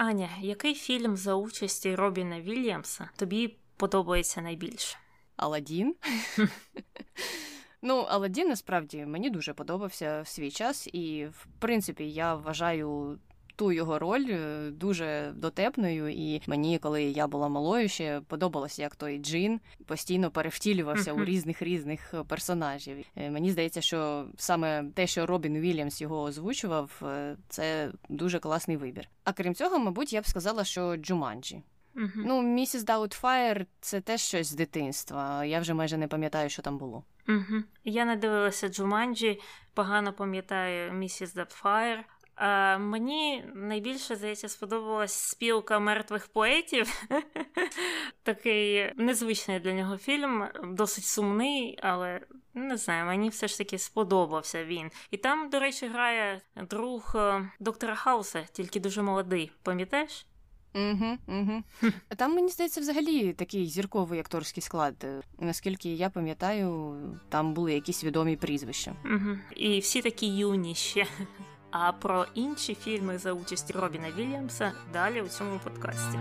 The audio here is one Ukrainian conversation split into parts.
Аня, який фільм за участі Робіна Вільямса тобі подобається найбільше? Аладдін. Ну, Аладдін насправді мені дуже подобався в свій час, і в принципі я вважаю. Ту його роль е, дуже дотепною, і мені, коли я була малою, ще подобалося, як той Джин постійно перевтілювався у різних різних персонажів. Е, мені здається, що саме те, що Робін Вільямс його озвучував, е, це дуже класний вибір. А крім цього, мабуть, я б сказала, що Джуманджі. Угу. Ну, місіс Даутфаєр це теж щось з дитинства. Я вже майже не пам'ятаю, що там було. Угу. Я не дивилася Джуманджі, погано пам'ятаю місіс Даутфаєр. А Мені найбільше здається сподобалась спілка мертвих поетів. Такий незвичний для нього фільм, досить сумний, але не знаю, мені все ж таки сподобався він. І там, до речі, грає друг е, доктора Хауса, тільки дуже молодий. Пам'ятаєш? Угу, угу. Там, мені здається, взагалі такий зірковий акторський склад. Наскільки я пам'ятаю, там були якісь відомі прізвища. Угу. І всі такі юні ще. А про інші фільми за участі Робіна Вільямса далі у цьому подкасті.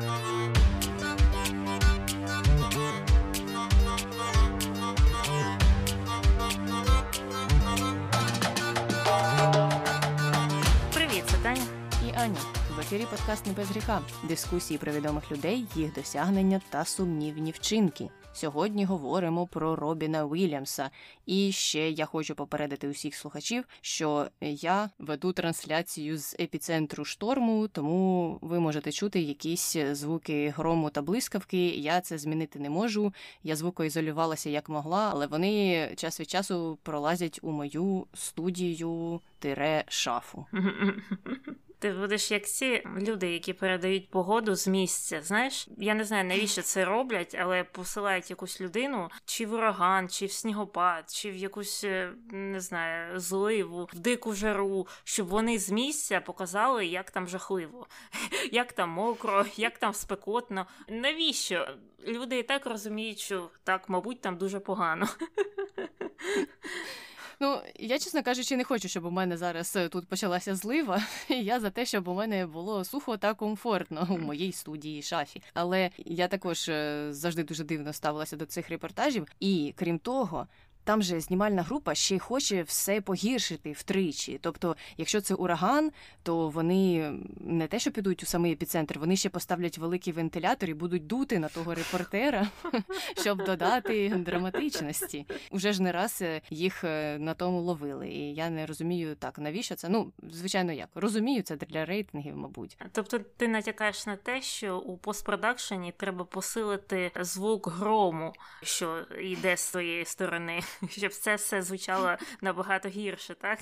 Привіт, це Таня. І Аня. В ефірі подкаст не без гріха. Дискусії про відомих людей, їх досягнення та сумнівні вчинки. Сьогодні говоримо про Робіна Вільямса. І ще я хочу попередити усіх слухачів, що я веду трансляцію з епіцентру шторму, тому ви можете чути якісь звуки грому та блискавки. Я це змінити не можу. Я звукоізолювалася як могла, але вони час від часу пролазять у мою студію тире шафу. Ти будеш як ці люди, які передають погоду з місця. Знаєш, я не знаю, навіщо це роблять, але посилають якусь людину, чи в ураган, чи в снігопад, чи в якусь е, не знаю, зливу, в дику жару, щоб вони з місця показали, як там жахливо, як там мокро, як там спекотно. Навіщо? Люди і так розуміють, що так, мабуть, там дуже погано. Ну, я, чесно кажучи, не хочу, щоб у мене зараз е, тут почалася злива. Я за те, щоб у мене було сухо та комфортно у моїй студії шафі. Але я також е, завжди дуже дивно ставилася до цих репортажів. І крім того, там же знімальна група ще хоче все погіршити втричі. Тобто, якщо це ураган, то вони не те, що підуть у самий епіцентр, вони ще поставлять великий вентилятор і будуть дути на того репортера, щоб додати драматичності. Уже ж не раз е, їх е, на тому ловили. І я не розумію так, навіщо це? Ну, звичайно, як розумію, це для рейтингів, мабуть. Тобто, ти натякаєш на те, що у постпродакшені треба посилити звук грому, що йде з твоєї сторони щоб це все звучало набагато гірше, так?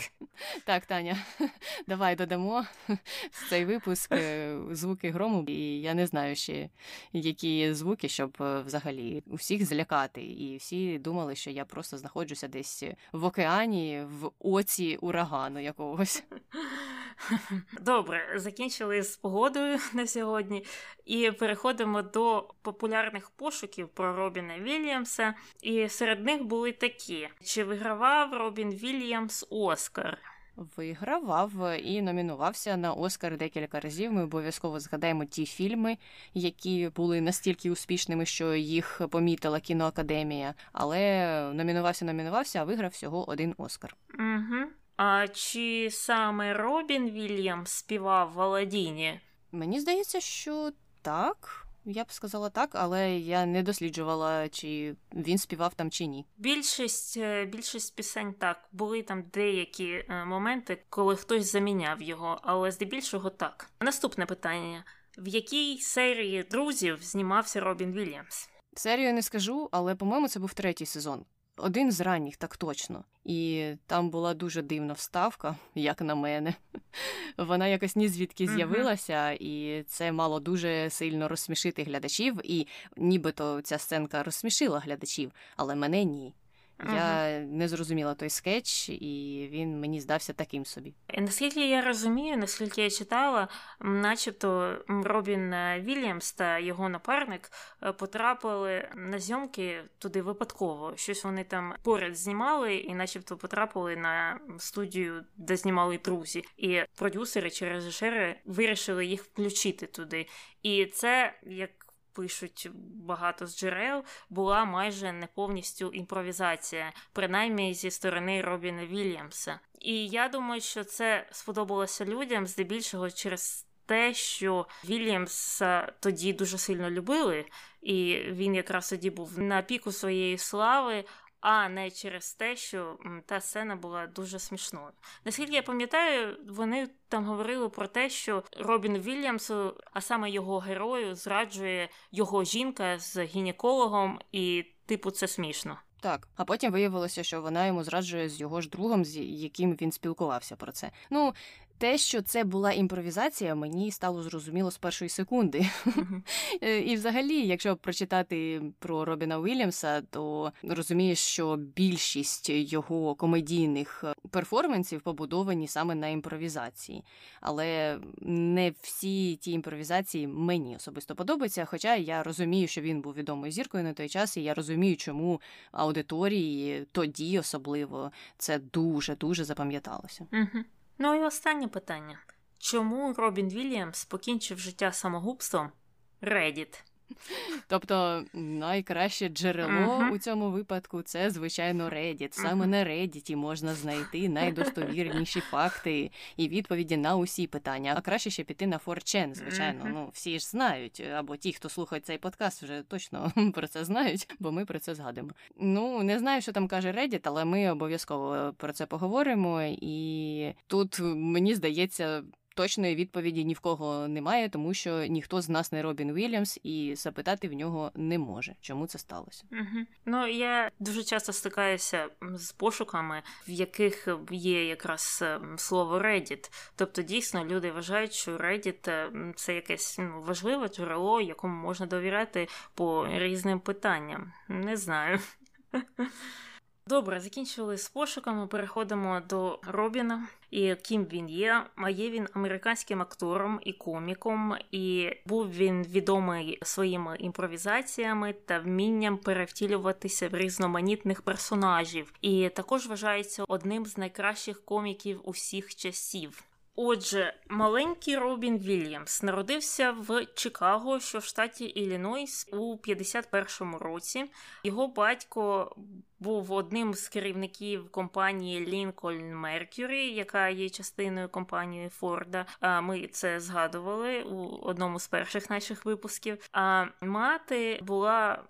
Так, Таня, давай додамо в цей випуск е, звуки грому, і я не знаю ще, які звуки, щоб е, взагалі усіх злякати. І всі думали, що я просто знаходжуся десь в океані, в оці урагану якогось. Добре, закінчили з погодою на сьогодні і переходимо до популярних пошуків про Робіна Вільямса. І серед них були такі: чи вигравав Робін Вільямс Оскар? Вигравав і номінувався на Оскар декілька разів. Ми обов'язково згадаємо ті фільми, які були настільки успішними, що їх помітила кіноакадемія. Але номінувався, номінувався, а виграв всього один Оскар. Угу. А чи саме Робін Вільямс співав в Аладдіні? Мені здається, що так. Я б сказала так, але я не досліджувала, чи він співав там чи ні. Більшість е, більшість пісень так були там деякі е, моменти, коли хтось заміняв його, але здебільшого так. Наступне питання: в якій серії друзів знімався Робін Вільямс? Серію не скажу, але по-моєму це був третій сезон. Один з ранніх, так точно. І там була дуже дивна вставка, як на мене. Вона якось ні звідки з'явилася, і це мало дуже сильно розсмішити глядачів. І нібито ця сценка розсмішила глядачів, але мене ні. Я не зрозуміла той скетч, і він мені здався таким собі. Наскільки я розумію, наскільки я читала, начебто Робін Вільямс та його напарник е, потрапили на зйомки туди випадково. Щось вони там поряд знімали, і, начебто, потрапили на студію, де знімали друзі. І продюсери чи режисери вирішили їх включити туди. І це як пишуть багато з джерел, була майже не повністю імпровізація, принаймні зі сторони Робіна Вільямса. І я думаю, що це сподобалося людям здебільшого через. Те, що Вільямса тоді дуже сильно любили, і він якраз тоді був на піку своєї слави, а не через те, що та сцена була дуже смішною. Наскільки я пам'ятаю, вони там говорили про те, що Робін Вільямсу, а саме його герою, зраджує його жінка з гінекологом, і типу це смішно. Так, а потім виявилося, що вона йому зраджує з його ж другом, з яким він спілкувався про це. Ну те, що це була імпровізація, мені стало зрозуміло з першої секунди. Mm-hmm. І, взагалі, якщо прочитати про Робіна Уільямса, то розумієш, що більшість його комедійних е, перформансів побудовані саме на імпровізації. Але не всі ті імпровізації мені особисто подобаються. Хоча я розумію, що він був відомою зіркою на той час, і я розумію, чому аудиторії тоді особливо це дуже дуже запам'яталося. Mm-hmm. Ну і останнє питання: чому Робін Вільямс покінчив життя самогубством Reddit? Тобто найкраще джерело uh-huh. у цьому випадку це, звичайно, Reddit. Саме uh-huh. на Reddit можна знайти найдостовірніші факти і відповіді на усі питання. А краще ще піти на 4chan, звичайно. Uh-huh. Ну всі ж знають, або ті, хто слухає цей подкаст, вже точно про це знають, бо ми про це згадуємо. Ну не знаю, що там каже Reddit, але ми обов'язково про це поговоримо. І тут мені здається точної відповіді ні в кого немає, тому що ніхто з нас не Робін Вільямс і запитати в нього не може, чому це сталося. Угу. Ну я дуже часто стикаюся з пошуками, в яких є якраз слово Reddit. Тобто, дійсно, люди вважають, що Reddit – це якесь ну, важливе джерело, якому можна довіряти по різним питанням. Не знаю. Добре, закінчили з пошуками. Переходимо до Робіна і ким він є. А є він американським актором і коміком, і був він відомий своїми імпровізаціями та вмінням перевтілюватися в різноманітних персонажів, і також вважається одним з найкращих коміків усіх часів. Отже, маленький Робін Вільямс народився в Чикаго, що в штаті Іллінойс, у 51-му році. Його батько був одним з керівників компанії Lincoln Mercury, яка є частиною компанії Форда. Ми це згадували у одному з перших наших випусків. А мати була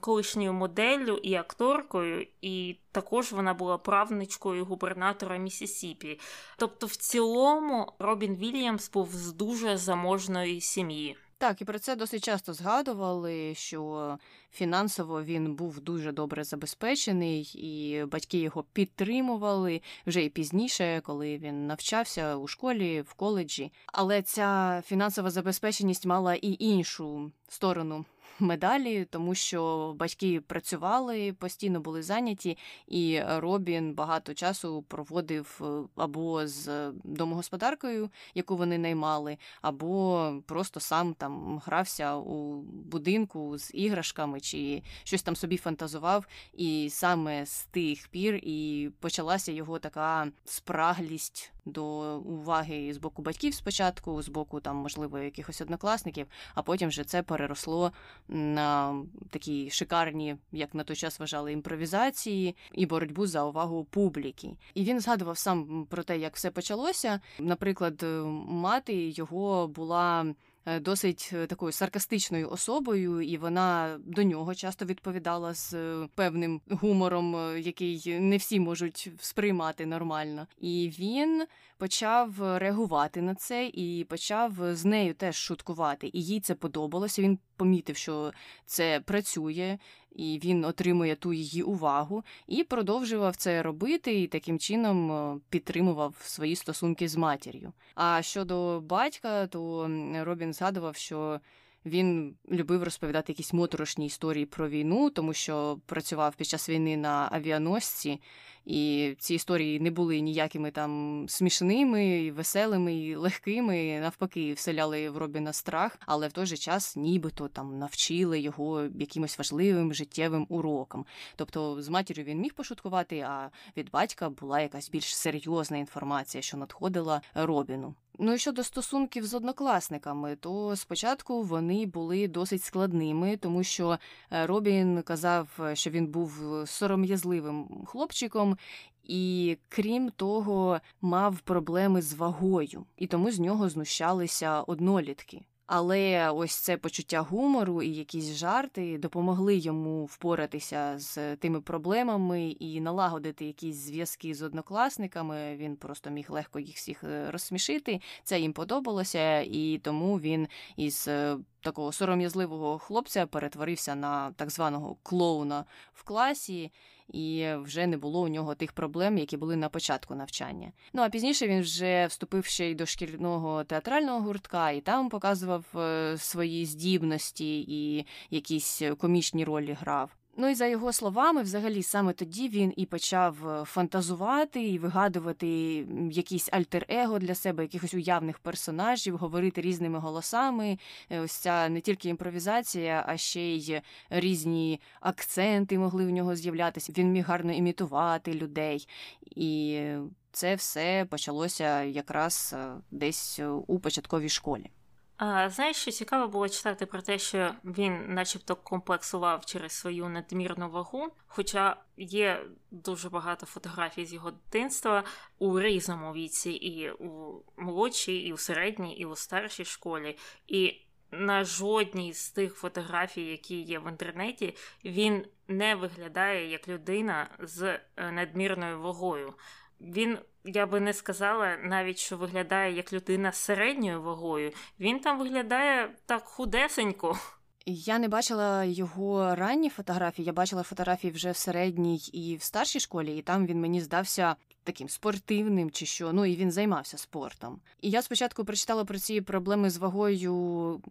колишньою моделлю і акторкою, і також вона була правничкою губернатора Місісіпі. Тобто, в цілому, Робін Вільямс був з дуже заможної сім'ї. Так, і про це досить часто згадували, що фінансово він був дуже добре забезпечений, і батьки його підтримували вже і пізніше, коли він навчався у школі, в коледжі. Але ця фінансова забезпеченість мала і іншу сторону медалі, тому що батьки працювали, постійно були зайняті, і Робін багато часу проводив е, або з домогосподаркою, яку вони наймали, або просто сам там грався у будинку з іграшками чи щось там собі фантазував. І саме з тих пір і почалася його така спраглість до уваги з боку батьків спочатку, з боку там, можливо, якихось однокласників, а потім вже це переросло на такі шикарні, як на той час вважали, імпровізації і боротьбу за увагу публіки. І він згадував сам про те, як все почалося. Наприклад, мати його була. Е, досить е, такою саркастичною особою, і вона до нього часто відповідала з е, певним гумором, який не всі можуть сприймати нормально. І він почав реагувати на це і почав з нею теж шуткувати. І їй це подобалося. Він помітив, що це працює, і він отримує ту її увагу, і продовжував це робити, і таким чином е, підтримував свої стосунки з матір'ю. А щодо батька, то Робін згадував, що Він любив розповідати якісь моторошні історії про війну, тому що працював під час війни на авіаносці. І ці історії не були ніякими там смішними, веселими, легкими. Навпаки, вселяли в Робіна страх, але в той же час нібито там навчили його якимось важливим життєвим урокам. Тобто з матір'ю він міг пошуткувати, а від батька була якась більш серйозна інформація, що надходила Робіну. Ну і щодо стосунків з однокласниками, то спочатку вони були досить складними, тому що е, Робін казав, що він був сором'язливим хлопчиком. І крім того, мав проблеми з вагою, і тому з нього знущалися однолітки. Але ось це почуття гумору і якісь жарти допомогли йому впоратися з тими проблемами і налагодити якісь зв'язки з однокласниками. Він просто міг легко їх всіх е, розсмішити. Це їм подобалося, і тому він із е, такого сором'язливого хлопця перетворився на так званого клоуна в класі і вже не було у нього тих проблем, які були на початку навчання. Ну а пізніше він вже вступив ще й до шкільного театрального гуртка, і там показував е, свої здібності і якісь комічні ролі грав. Ну і за його словами, взагалі, саме тоді він і почав е, фантазувати і вигадувати якісь альтер-его для себе, якихось уявних персонажів, говорити різними голосами. Е, ось ця не тільки імпровізація, а ще й різні акценти могли в нього з'являтися. Він міг гарно імітувати людей. І це все почалося якраз е, десь у початковій школі. А, Знаєш, що цікаво було читати про те, що він, начебто, комплексував через свою надмірну вагу, хоча є дуже багато фотографій з його дитинства у різному віці, і у молодшій, і у середній, і у старшій школі. І на жодній з тих фотографій, які є в інтернеті, він не виглядає як людина з е, надмірною вагою. Він, я би не сказала, навіть що виглядає як людина з середньою вагою. Він там виглядає так худесенько. Я не бачила його ранні фотографії. Я бачила фотографії вже в середній і в старшій школі, і там він мені здався таким спортивним чи що. Ну і він займався спортом. І я спочатку прочитала про ці проблеми з вагою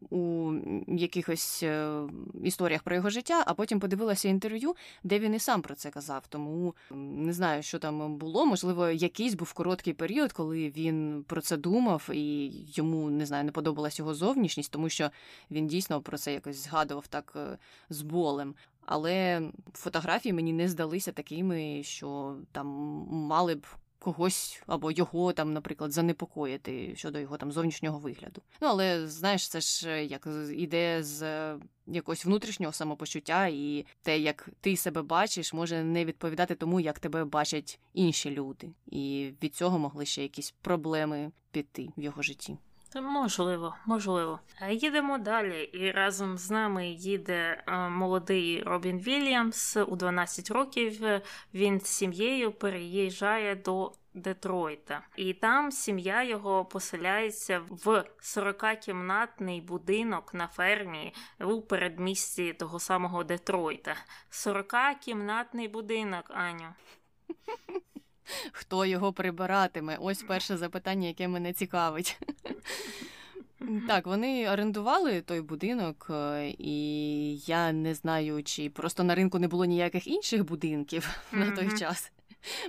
у якихось е, історіях про його життя, а потім подивилася інтерв'ю, де він і сам про це казав. Тому не знаю, що там було. Можливо, якийсь був короткий період, коли він про це думав, і йому не знаю, не подобалась його зовнішність, тому що він дійсно про це якось згадував так е, з болем. Але фотографії мені не здалися такими, що там мали б когось або його там, наприклад, занепокоїти щодо його там зовнішнього вигляду. Ну але знаєш, це ж е, як іде з е, якогось внутрішнього самопочуття, і те, як ти себе бачиш, може не відповідати тому, як тебе бачать інші люди, і від цього могли ще якісь проблеми піти в його житті. Можливо, можливо. Їдемо далі, і разом з нами їде е, молодий Робін Вільямс у 12 років. Він з сім'єю переїжджає до Детройта, і там сім'я його поселяється в 40-кімнатний будинок на фермі у передмісті того самого Детройта. 40-кімнатний будинок, Аню. Хто його прибиратиме? Ось перше запитання, яке мене цікавить. Так, вони орендували той будинок, е, і я не знаю, чи просто на ринку не було ніяких інших будинків mm-hmm. на той час.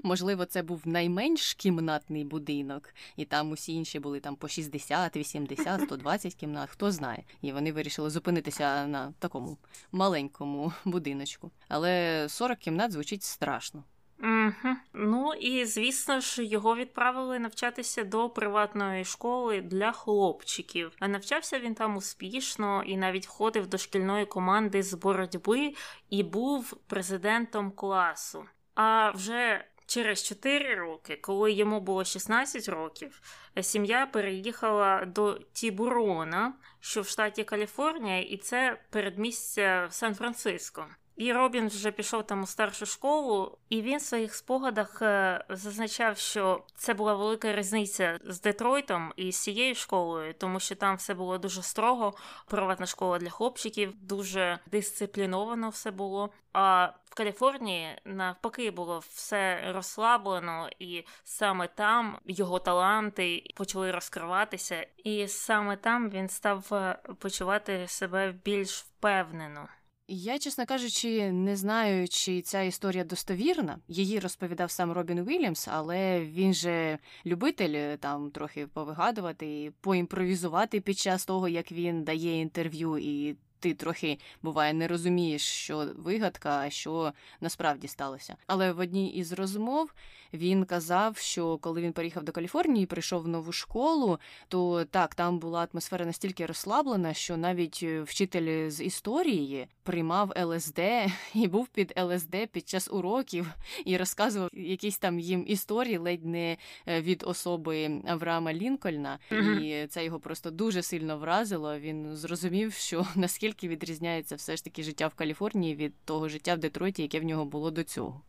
Можливо, це був найменш кімнатний будинок, і там усі інші були там по 60, 80, 120 кімнат, хто знає. І вони вирішили зупинитися на такому маленькому будиночку. Але 40 кімнат звучить страшно. Угу. Ну і звісно ж його відправили навчатися до приватної школи для хлопчиків. А навчався він там успішно і навіть входив до шкільної команди з боротьби і був президентом класу. А вже через 4 роки, коли йому було 16 років, сім'я переїхала до Тібурона, що в штаті Каліфорнія, і це передмістя Сан-Франциско. І Робін вже пішов там у старшу школу, і він в своїх спогадах е, зазначав, що це була велика різниця з Детройтом і з цією школою, тому що там все було дуже строго. Приватна школа для хлопчиків, дуже дисципліновано все було. А в Каліфорнії навпаки було все розслаблено, і саме там його таланти почали розкриватися, і саме там він став е, почувати себе більш впевнено. Я, чесно кажучи, не знаю, чи ця історія достовірна. Її розповідав сам Робін Вільямс, але він же любитель там трохи повигадувати і поімпровізувати під час того, як він дає інтерв'ю, і ти трохи буває не розумієш, що вигадка, а що насправді сталося. Але в одній із розмов він казав, що коли він переїхав до Каліфорнії, і прийшов в нову школу, то так там була атмосфера настільки розслаблена, що навіть е, вчитель з історії приймав ЛСД і був під ЛСД під час уроків і розказував якісь там їм історії, ледь не е, від особи Авраама Лінкольна, і це його просто дуже сильно вразило. Він зрозумів, що наскільки відрізняється все ж таки життя в Каліфорнії від того життя в Детройті, яке в нього було до цього.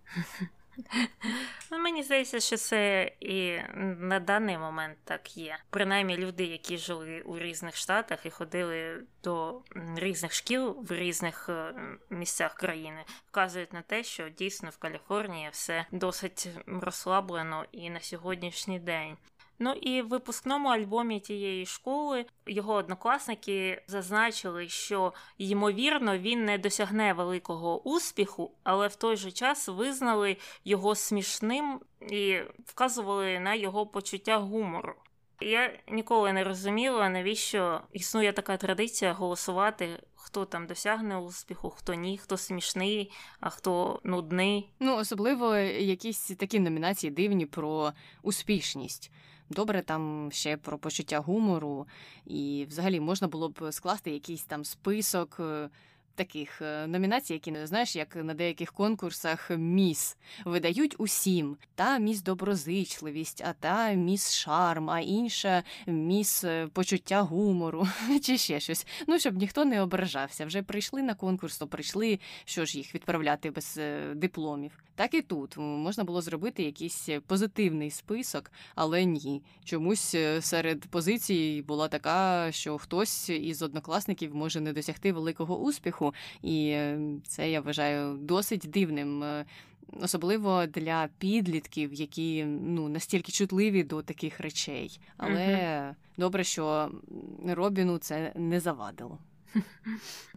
Ну, Мені здається, що це і на даний момент так є. Принаймні, люди, які жили у різних штатах і ходили до різних шкіл в різних е, місцях країни, вказують на те, що дійсно в Каліфорнії все досить розслаблено і на сьогоднішній день. Ну і в випускному альбомі тієї школи його однокласники зазначили, що ймовірно він не досягне великого успіху, але в той же час визнали його смішним і вказували на його почуття гумору. Я ніколи не розуміла, навіщо існує така традиція голосувати. Хто там досягне успіху, хто ні, хто смішний, а хто нудний. Ну особливо якісь такі номінації дивні про успішність. Добре, там ще про почуття гумору, і взагалі можна було б скласти якийсь там список е, таких е, номінацій, які знаєш, як на деяких конкурсах міс видають усім. Та міс доброзичливість, а та міс шарм, а інша міс е, почуття гумору чи ще щось. Ну щоб ніхто не ображався. Вже прийшли на конкурс, то прийшли, що ж їх відправляти без е, дипломів. Так і тут можна було зробити якийсь позитивний список, але ні. Чомусь серед позицій була така, що хтось із однокласників може не досягти великого успіху року, і е, це я вважаю досить дивним. Е, особливо для підлітків, які ну настільки чутливі до таких речей. Але mm добре, що Робіну це не завадило.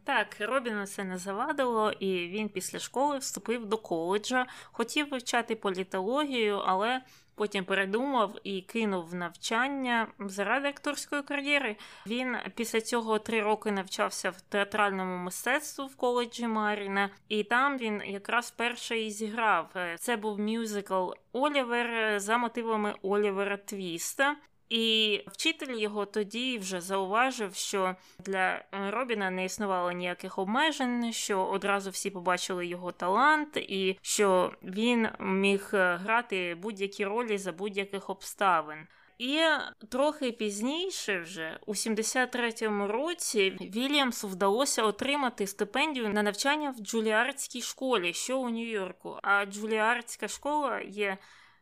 Так, Робіну це не завадило, і він після школи вступив до коледжа, хотів вивчати політологію, але потім передумав і кинув навчання заради акторської кар'єри. Він після цього три роки навчався в театральному мистецтву в коледжі Маріна, і там він якраз перший і зіграв. Це був мюзикл Олівер за мотивами Олівера Твіста. І вчитель його тоді вже зауважив, що для Робіна не існувало ніяких обмежень, що одразу всі побачили його талант, і що він міг грати будь-які ролі за будь-яких обставин. І трохи пізніше, вже у 73-му році, Вільямсу вдалося отримати стипендію на навчання в Джуліардській школі, що у Нью-Йорку. А Джуліардська школа є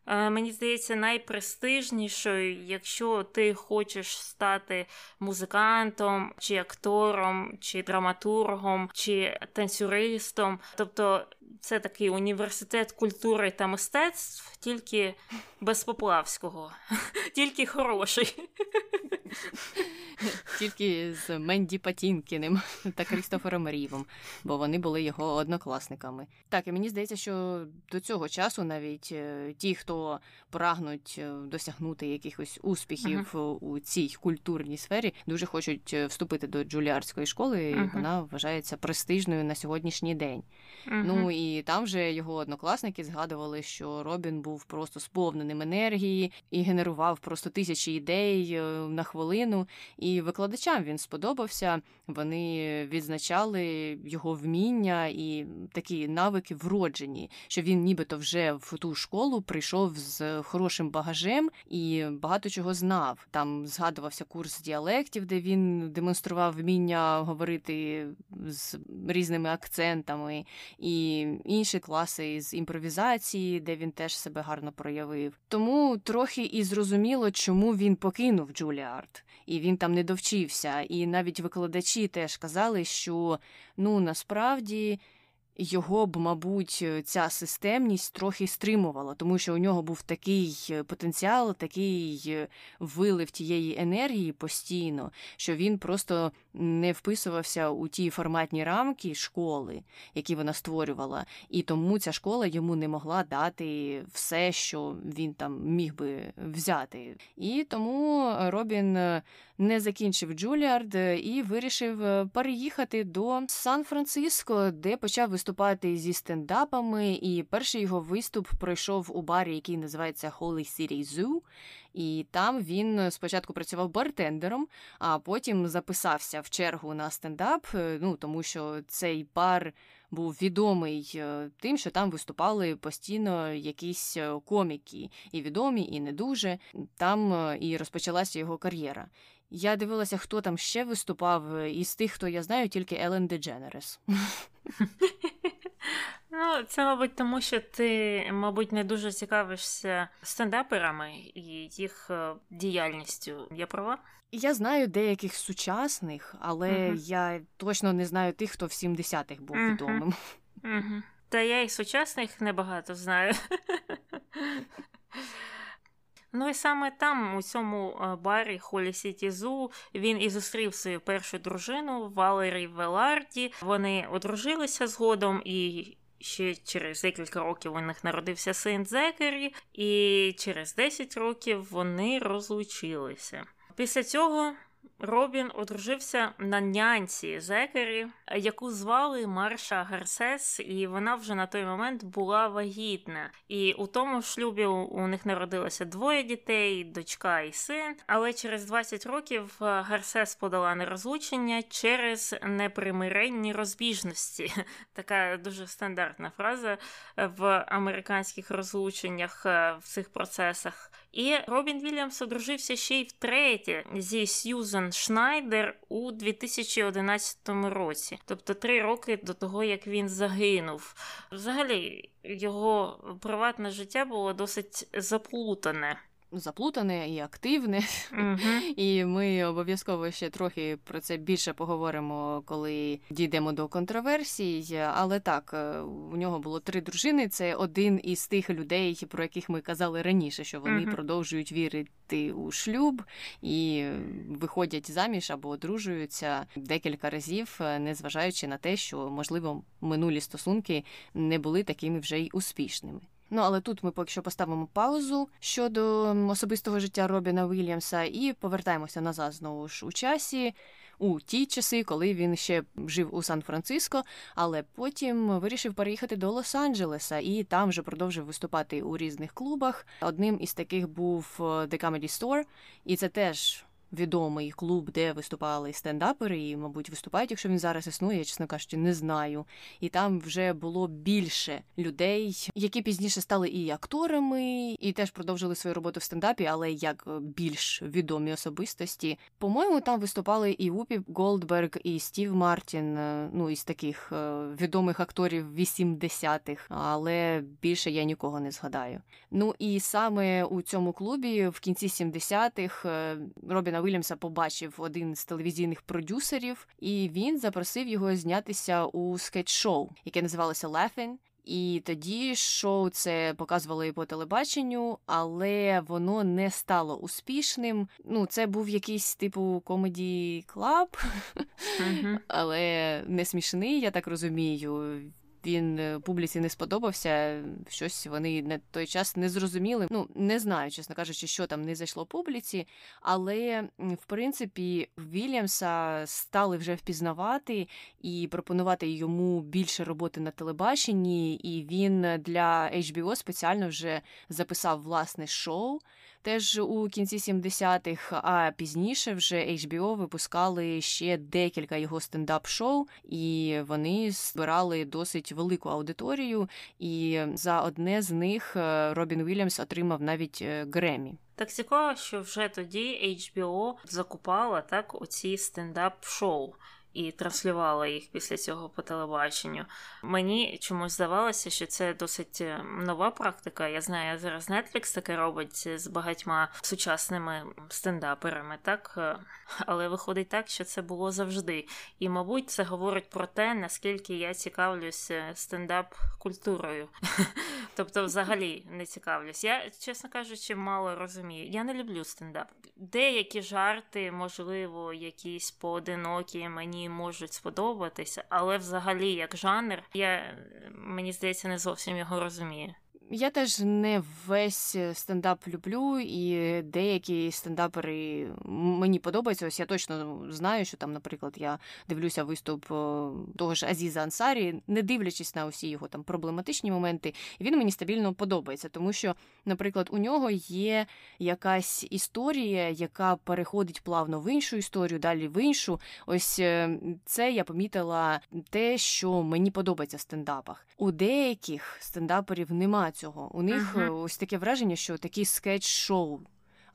мені здається, найпрестижнішою, якщо ти хочеш стати музикантом, чи актором, чи драматургом, чи танцюристом. Тобто це такий університет культури та мистецтв, тільки без Поплавського, тільки хороший. Тільки з Менді Патінкіним та Крістофером Рівом, бо вони були його однокласниками. Так, і мені здається, що до цього часу навіть е, ті, хто прагнуть е, досягнути якихось успіхів uh-huh. у цій культурній сфері, дуже хочуть е, вступити до Джуліарської школи, і uh-huh. вона вважається престижною на сьогоднішній день. Ну і І там вже його однокласники згадували, що Робін був просто сповненим енергії і генерував просто тисячі ідей е, на хвилину. І викладачам він сподобався. Вони відзначали його вміння і такі навики вроджені, що він нібито вже в ту школу прийшов з хорошим багажем і багато чого знав. Там згадувався курс діалектів, де він демонстрував вміння говорити з різними акцентами, і інші класи з імпровізації, де він теж себе гарно проявив. Тому трохи і зрозуміло, чому він покинув Джуліард. І він там не довчився. І навіть викладачі теж казали, що ну насправді його б, мабуть, ця системність трохи стримувала, тому що у нього був такий е, потенціал, такий е, вилив тієї енергії постійно, що він просто не вписувався у ті форматні рамки школи, які вона створювала, і тому ця школа йому не могла дати все, що він там міг би взяти. І тому Робін е, не закінчив Джуліард і вирішив переїхати до Сан-Франциско, де почав виступати зі стендапами. І перший його виступ пройшов у барі, який називається Holy City Zoo. І там він спочатку працював бартендером, а потім записався в чергу на стендап. Е, ну тому що цей бар був відомий е, тим, що там виступали постійно якісь е, коміки, і відомі, і не дуже. Там і розпочалася його кар'єра. Я дивилася, хто там ще виступав із тих, хто я знаю, тільки Елен Дедженерес. Ну, це, мабуть, тому що ти, мабуть, не дуже цікавишся стендаперами і їх е, діяльністю. Я права? Я знаю деяких сучасних, але uh-huh. я точно не знаю тих, хто в 70-х був uh-huh. відомим. Uh-huh. Та я і сучасних небагато знаю. Ну і саме там, у цьому е, барі Холі Сіті Зу, він і зустрів свою першу дружину Валері Веларді. Вони одружилися згодом і. Ще через декілька років у них народився син Зекері, і через 10 років вони розлучилися. Після цього Робін одружився на нянці Зекері, яку звали Марша Гарсес, і вона вже на той момент була вагітна. І у тому шлюбі у них народилося двоє дітей, дочка і син. Але через 20 років е, Гарсес подала на розлучення через непримиренні розбіжності. Така дуже стандартна фраза в американських розлученнях е, в цих процесах. І Робін Вільямс одружився ще й втретє зі Сьюзен Шнайдер у 2011 році, тобто три роки до того, як він загинув. Взагалі, його приватне життя було досить заплутане заплутане і активне, uh-huh. і ми обов'язково ще трохи про це більше поговоримо, коли дійдемо до контроверсій. Але так, е, у нього було три дружини. Це один із тих людей, про яких ми казали раніше, що вони uh-huh. продовжують вірити у шлюб і виходять заміж або одружуються декілька разів, е, незважаючи на те, що можливо минулі стосунки не були такими вже й успішними. Ну, але тут ми поки що поставимо паузу щодо особистого життя Робіна Вільямса і повертаємося назад знову ж у часі. У ті часи, коли він ще жив у Сан-Франциско, але потім вирішив переїхати до Лос-Анджелеса і там вже продовжив виступати у різних клубах. Одним із таких був е, The Comedy Store, і це теж відомий клуб, де виступали стендапери, і, мабуть, виступають, якщо він зараз існує, я чесно кажучи, не знаю. І там вже було більше людей, які пізніше стали і акторами, і теж продовжили свою роботу в стендапі, але як більш відомі особистості. По-моєму, там виступали і Упі Голдберг, і Стів Мартін, е, ну із таких е, відомих акторів 80-х, але більше я нікого не згадаю. Ну і саме у цьому клубі в кінці 70-х е, Робін Робіна Вільямса побачив один з телевізійних продюсерів, і він запросив його знятися у скетч-шоу, яке називалося Laughing. І тоді шоу це показували по телебаченню, але воно не стало успішним. Ну, це був якийсь типу комеді клаб, але не смішний, я так розумію. Він е, публіці не сподобався. Щось вони на той час не зрозуміли. Ну не знаю, чесно кажучи, що там не зайшло публіці, але в принципі Вільямса стали вже впізнавати і пропонувати йому більше роботи на телебаченні. І він для HBO спеціально вже записав власне шоу теж у кінці 70-х, а пізніше вже HBO випускали ще декілька його стендап-шоу, і вони збирали досить велику аудиторію. І за одне з них е, Робін Вільямс отримав навіть е, Гремі. Так цікаво, що вже тоді HBO закупала так оці стендап-шоу і транслювала їх після цього по телебаченню. Мені чомусь здавалося, що це досить е, нова практика. Я знаю, зараз Netflix таке робить з багатьма сучасними стендаперами, так е, але виходить так, що це було завжди. І, мабуть, це говорить про те, наскільки я цікавлюся стендап-культурою. Тобто, взагалі не цікавлюсь. Я, чесно кажучи, мало розумію. Я не люблю стендап. Деякі жарти, можливо, якісь поодинокі мені можуть сподобатися, але взагалі, як жанр, я мені здається, не зовсім його розумію. Я теж не весь е, стендап люблю, і деякі стендапери мені подобаються. Ось я точно знаю, що там, наприклад, я дивлюся виступ е, того ж Азіза Ансарі, не дивлячись на усі його там проблематичні моменти, він мені стабільно подобається, тому що, наприклад, у нього є якась історія, яка переходить плавно в іншу історію, далі в іншу. Ось е, це я помітила те, що мені подобається в стендапах. У деяких стендаперів немає цього. У них uh-huh. ось таке враження, що такий скетч-шоу.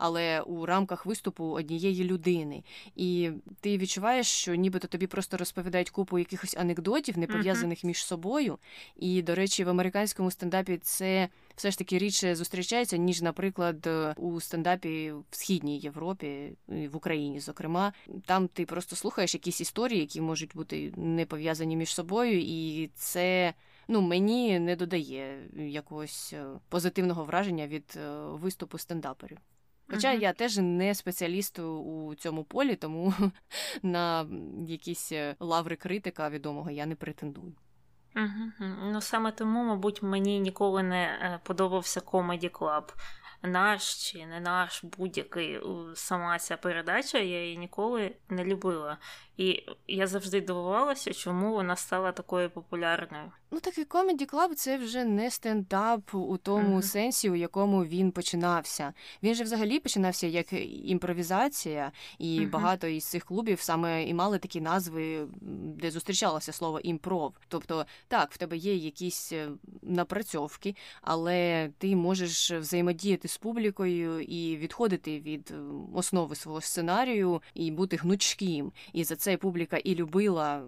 Але у рамках виступу однієї людини, і ти відчуваєш, що нібито тобі просто розповідають купу якихось анекдотів, не пов'язаних uh-huh. між собою. І, до речі, в американському стендапі це все ж таки рідше зустрічається, ніж, наприклад, у стендапі в східній Європі, в Україні, зокрема, там ти просто слухаєш якісь історії, які можуть бути не пов'язані між собою, і це ну мені не додає якогось е, позитивного враження від е, виступу стендаперів. Хоча uh-huh. я теж не спеціаліст у цьому полі, тому на якісь е, лаври критика відомого я не претендую. Угу. Ну саме тому, мабуть, мені ніколи не подобався Comedy Club наш чи не наш будь-який сама ця передача, я її ніколи не любила. І я завжди дивувалася, чому вона стала такою популярною. Ну так і Comedy Club це вже не стендап у тому uh-huh. сенсі, у якому він починався. Він же взагалі починався як імпровізація, і uh-huh. багато із цих клубів саме і мали такі назви, де зустрічалося слово імпров. Тобто, так, в тебе є якісь е, напрацьовки, але ти можеш взаємодіяти з публікою і відходити від основи свого сценарію і бути гнучким. І за це публіка і любила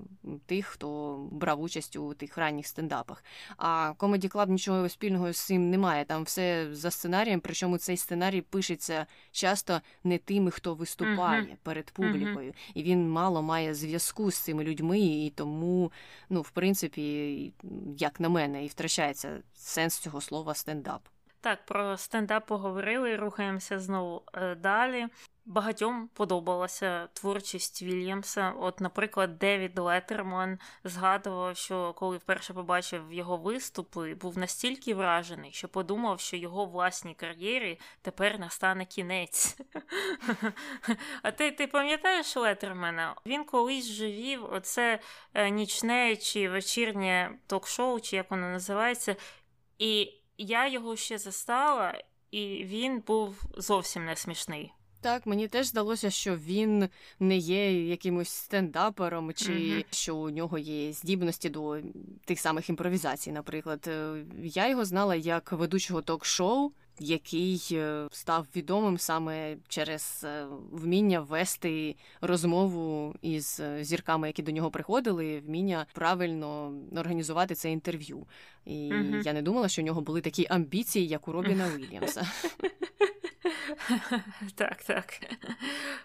тих, хто брав участь у тих ранніх стендапах. А Comedy Club нічого спільного з цим немає. Там все за сценарієм, причому цей сценарій пишеться часто не тими, хто виступає uh-huh. перед публікою. Uh-huh. І він мало має зв'язку з цими людьми, і тому, ну, в принципі, як на мене, і втрачається сенс цього слова стендап. Так, про стендап поговорили, рухаємося знову е, далі. Багатьом подобалася творчість Вільямса. От, наприклад, Девід Леттерман згадував, що коли вперше побачив його виступи, був настільки вражений, що подумав, що його власній кар'єрі тепер настане кінець. А ти ти пам'ятаєш Леттермана? Він колись живів оце е, нічне чи вечірнє ток-шоу, чи як воно називається, і я його ще застала, і він був зовсім не смішний. Так, мені теж здалося, що він не є якимось стендапером, чи mm-hmm. що у нього є здібності до тих самих імпровізацій. Наприклад, е, я його знала як ведучого ток-шоу який е, став відомим саме через е, вміння вести розмову із зірками, які до нього приходили, вміння правильно організувати це інтерв'ю. І mm я не думала, що у нього були такі амбіції, як у Робіна Уільямса. Так, так.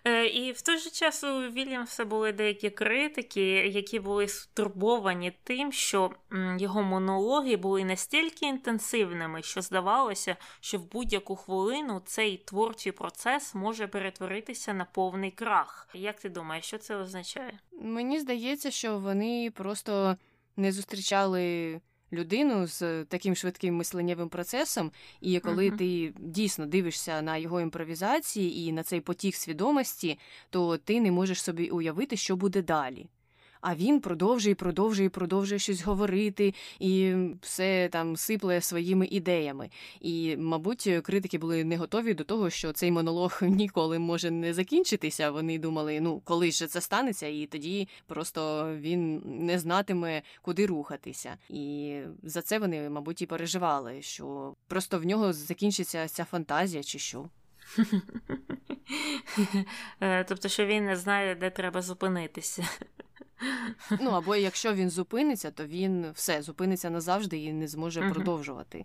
Е, і в той же час у Вільямса були деякі критики, які були стурбовані тим, що його монологи були настільки інтенсивними, що здавалося, що в будь-яку хвилину цей творчий процес може перетворитися на повний крах. Як ти думаєш, що це означає? Мені здається, що вони просто не зустрічали людину з таким швидким мисленнєвим процесом, і коли uh-huh. ти дійсно дивишся на його імпровізації і на цей потік свідомості, то ти не можеш собі уявити, що буде далі. А він продовжує, продовжує, продовжує щось говорити і все там сипле своїми ідеями. І, мабуть, критики були не готові до того, що цей монолог ніколи може не закінчитися. Вони думали, ну коли ж це станеться, і тоді просто він не знатиме, куди рухатися. І за це вони, мабуть, і переживали, що просто в нього закінчиться ця фантазія, чи що. Е, тобто, що він не знає, де треба зупинитися. Ну або якщо він зупиниться, то він все зупиниться назавжди і не зможе uh продовжувати.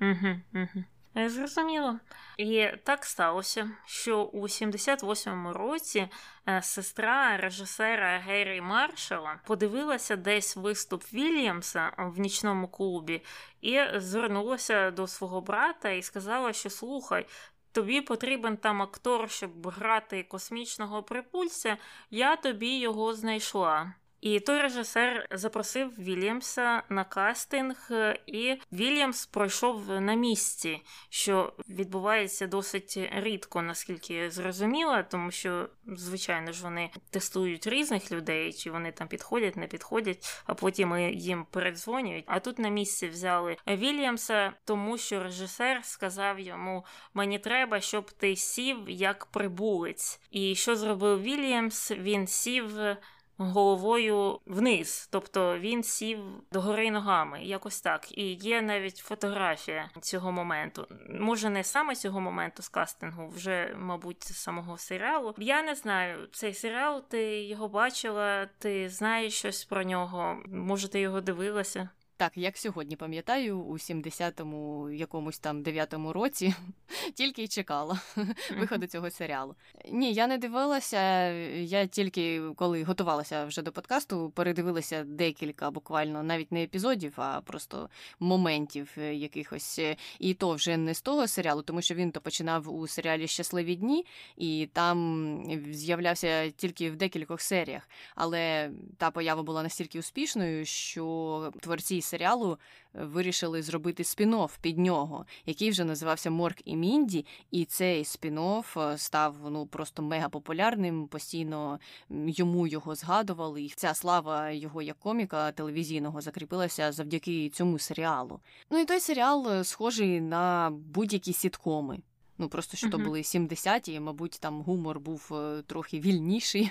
Угу, угу. Зрозуміло. І так сталося, що у 78-му році е, сестра режисера Геррі Маршала подивилася десь виступ Вільямса в нічному клубі і звернулася до свого брата і сказала, що слухай. Тобі потрібен там актор, щоб грати космічного припульця, я тобі його знайшла. І той режисер запросив Вільямса на кастинг, і Вільямс пройшов на місці, що відбувається досить рідко, наскільки я зрозуміла, тому що, звичайно ж, вони тестують різних людей, чи вони там підходять, не підходять, а потім їм передзвонюють. А тут на місці взяли Вільямса, тому що режисер сказав йому: Мені треба, щоб ти сів як прибулець. І що зробив Вільямс? Він сів головою вниз, тобто він сів догори ногами, якось так. І є навіть фотографія цього моменту. Може, не саме цього моменту з кастингу, вже, мабуть, самого серіалу. Я не знаю, цей серіал, ти його бачила, ти знаєш щось про нього, може, ти його дивилася? Так, як сьогодні пам'ятаю, у 70-му якомусь там 9-му році тільки й чекала виходу цього серіалу. Ні, я не дивилася. Я тільки коли готувалася вже до подкасту, передивилася декілька буквально навіть не епізодів, а просто моментів е, якихось. І то вже не з того серіалу, тому що він то починав у серіалі Щасливі дні, і там з'являвся тільки в декількох серіях. Але та поява була настільки успішною, що творці серіалу е, вирішили зробити спін-офф під нього, який вже називався Морк і Мінді, і цей спін-офф е, став ну просто мега популярним. Постійно йому його згадували, і ця слава його як коміка телевізійного закріпилася завдяки цьому серіалу. Ну і той серіал е, схожий на будь-які сіткоми. Ну просто що то були 70-ті, мабуть, там гумор був трохи вільніший.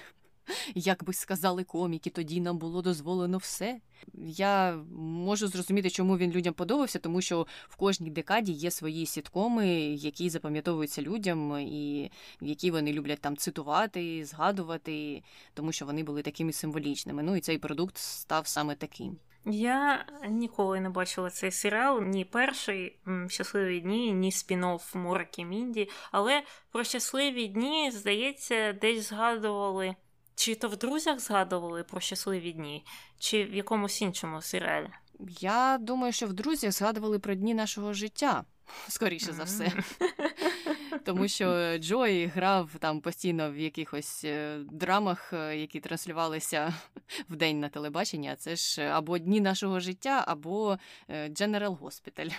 Як би сказали коміки, тоді нам було дозволено все. Я можу зрозуміти, чому він людям подобався, тому що в кожній декаді є свої сіткоми, які запам'ятовуються людям, і які вони люблять там цитувати, згадувати, тому що вони були такими символічними. Ну і цей продукт став саме таким. Я ніколи не бачила цей серіал, ні перший щасливі дні, ні спін-офф Морки Мінді. Але про щасливі дні, здається, десь згадували чи то в друзях згадували про щасливі дні, чи в якомусь іншому серіалі? Я думаю, що в друзях згадували про дні нашого життя, скоріше за все. Тому що Джой грав там постійно в якихось е, драмах, е, які транслювалися в день на телебаченні. А це ж або дні нашого життя, або е, General Hospital.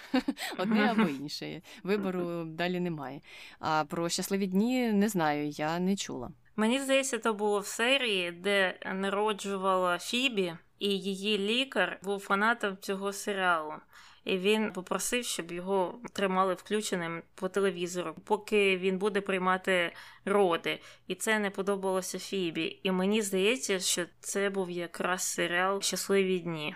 Одне або інше. Вибору далі немає. А про щасливі дні не знаю, я не чула. Мені здається, це було в серії, де народжувала Фібі, і її лікар був фанатом цього серіалу. І він попросив, щоб його тримали включеним по телевізору, поки він буде приймати роди. І це не подобалося Фібі. І мені здається, що це був якраз серіал Щасливі дні.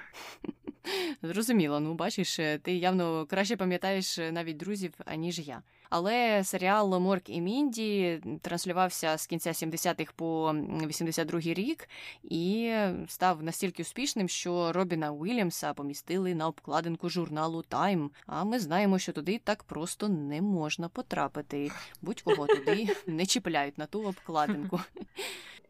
Зрозуміло, ну бачиш, ти явно краще пам'ятаєш навіть друзів, аніж я. Але серіал Морк і Мінді транслювався з кінця 70-х по 82-й рік і став настільки успішним, що Робіна Уільямса помістили на обкладинку журналу Тайм. А ми знаємо, що туди так просто не можна потрапити. Будь-кого туди не чіпляють на ту обкладинку.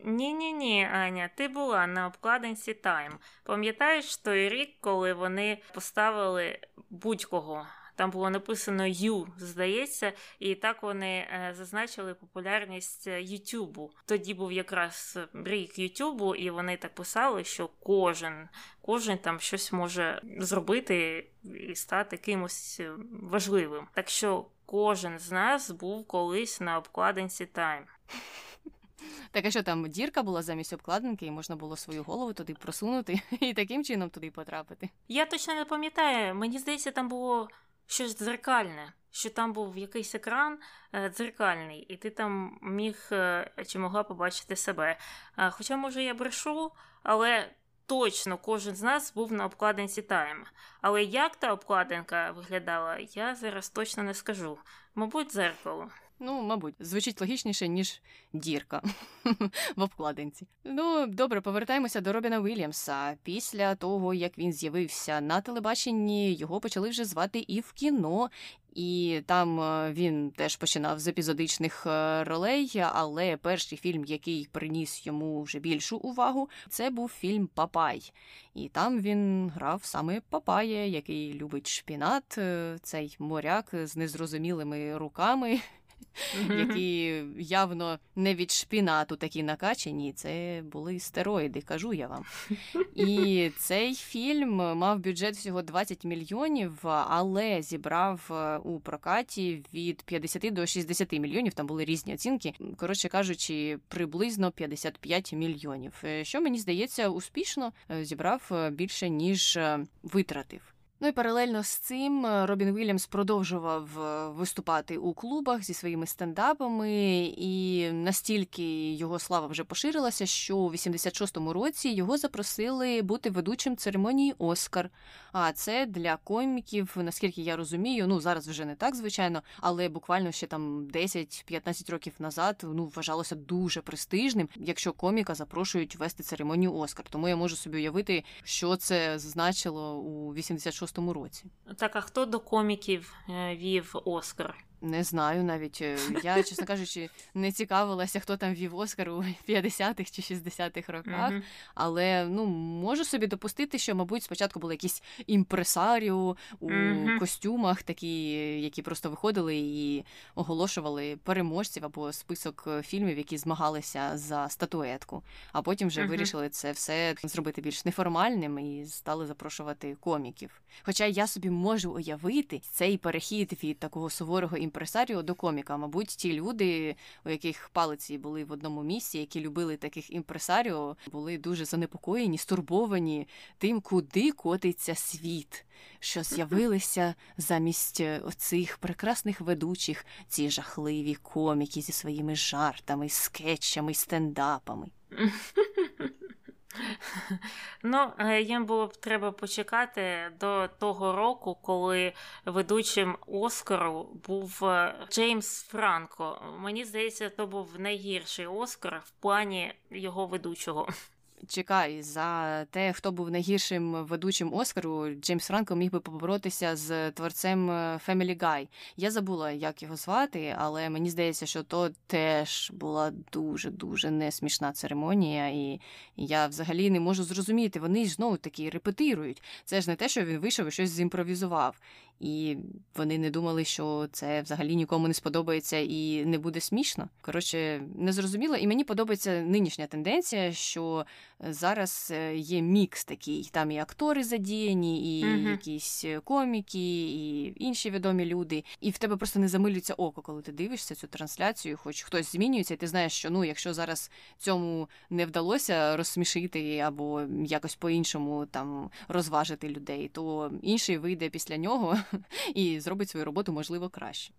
Ні, ні, ні, Аня, ти була на обкладинці Тайм. Пам'ятаєш той рік, коли вони поставили будь-кого Там було написано Ю, здається, і так вони е, зазначили популярність Ютубу. Тоді був якраз рік Ютубу, і вони так писали, що кожен кожен там щось може зробити і стати кимось важливим. Так що кожен з нас був колись на обкладинці Time. Так, а що там дірка була замість обкладинки, і можна було свою голову туди просунути і таким чином туди потрапити. Я точно не пам'ятаю, мені здається, там було щось дзеркальне, що там був якийсь екран е, дзеркальний, і ти там міг е, чи могла побачити себе. Хоча, може, я брешу, але. Точно кожен з нас був на обкладинці Time. Але як та обкладинка виглядала, я зараз точно не скажу. Мабуть, дзеркало. Ну, мабуть, звучить логічніше, ніж дірка в обкладинці. Ну, добре, повертаємося до Робіна Вільямса. Після того, як він з'явився на телебаченні, його почали вже звати і в кіно. І там е, він теж починав з епізодичних е, ролей, але перший фільм, який приніс йому вже більшу увагу, це був фільм Папай. І там він грав саме Папая, який любить шпінат, е, цей моряк з незрозумілими руками, які явно не від шпінату такі накачані, це були стероїди, кажу я вам. І цей фільм мав бюджет всього 20 мільйонів, але зібрав е, у прокаті від 50 до 60 мільйонів. Там були різні оцінки. Коротше кажучи, приблизно 55 мільйонів. Е, що мені здається, успішно е, зібрав більше ніж витратив. Ну і паралельно з цим е, Робін Вільямс продовжував е, виступати у клубах зі своїми стендапами, і настільки його слава вже поширилася, що у 86-му році його запросили бути ведучим церемонії Оскар. А це для коміків, наскільки я розумію, ну зараз вже не так, звичайно, але буквально ще там 10-15 років назад ну вважалося дуже престижним, якщо коміка запрошують вести церемонію Оскар. Тому я можу собі уявити, що це значило у 86-му році. Так, а хто до коміків е, вів Оскар? Не знаю навіть. Е, я, чесно кажучи, не цікавилася, хто там вів Оскар у 50-х чи 60-х роках. Mm-hmm. Але ну можу собі допустити, що, мабуть, спочатку були якісь імпресаріо у mm-hmm. костюмах, такі, які просто виходили і оголошували переможців або список е, фільмів, які змагалися за статуетку. А потім вже mm-hmm. вирішили це все зробити більш неформальним і стали запрошувати коміків. Хоча я собі можу уявити цей перехід від такого суворого імпресаріо до коміка. Мабуть, ті люди, у яких палиці були в одному місці, які любили таких імпресаріо, були дуже занепокоєні, стурбовані тим, куди котиться світ. Що з'явилися замість оцих прекрасних ведучих ці жахливі коміки зі своїми жартами, скетчами, стендапами. Ну, е, їм було б треба почекати до того року, коли ведучим Оскару був е, Джеймс Франко. Мені здається, то був найгірший Оскар в плані його ведучого. Чекай, за те, хто був найгіршим ведучим Оскару, Джеймс Франко міг би поборотися з творцем е, Family Guy. Я забула, як його звати, але мені здається, що то теж була дуже дуже несмішна церемонія, і я взагалі не можу зрозуміти. Вони ж знову таки репетирують. Це ж не те, що він вийшов і щось зімпровізував і вони не думали, що це взагалі нікому не сподобається і не буде смішно. Коротше, не зрозуміло. І мені подобається нинішня тенденція, що зараз е, є мікс такий. Там і актори задіяні, і uh якісь коміки, і інші відомі люди. І в тебе просто не замилюється око, коли ти дивишся цю трансляцію, хоч хтось змінюється, і ти знаєш, що ну, якщо зараз цьому не вдалося розсмішити або якось по-іншому там розважити людей, то інший вийде після нього і зробить свою роботу можливо краще.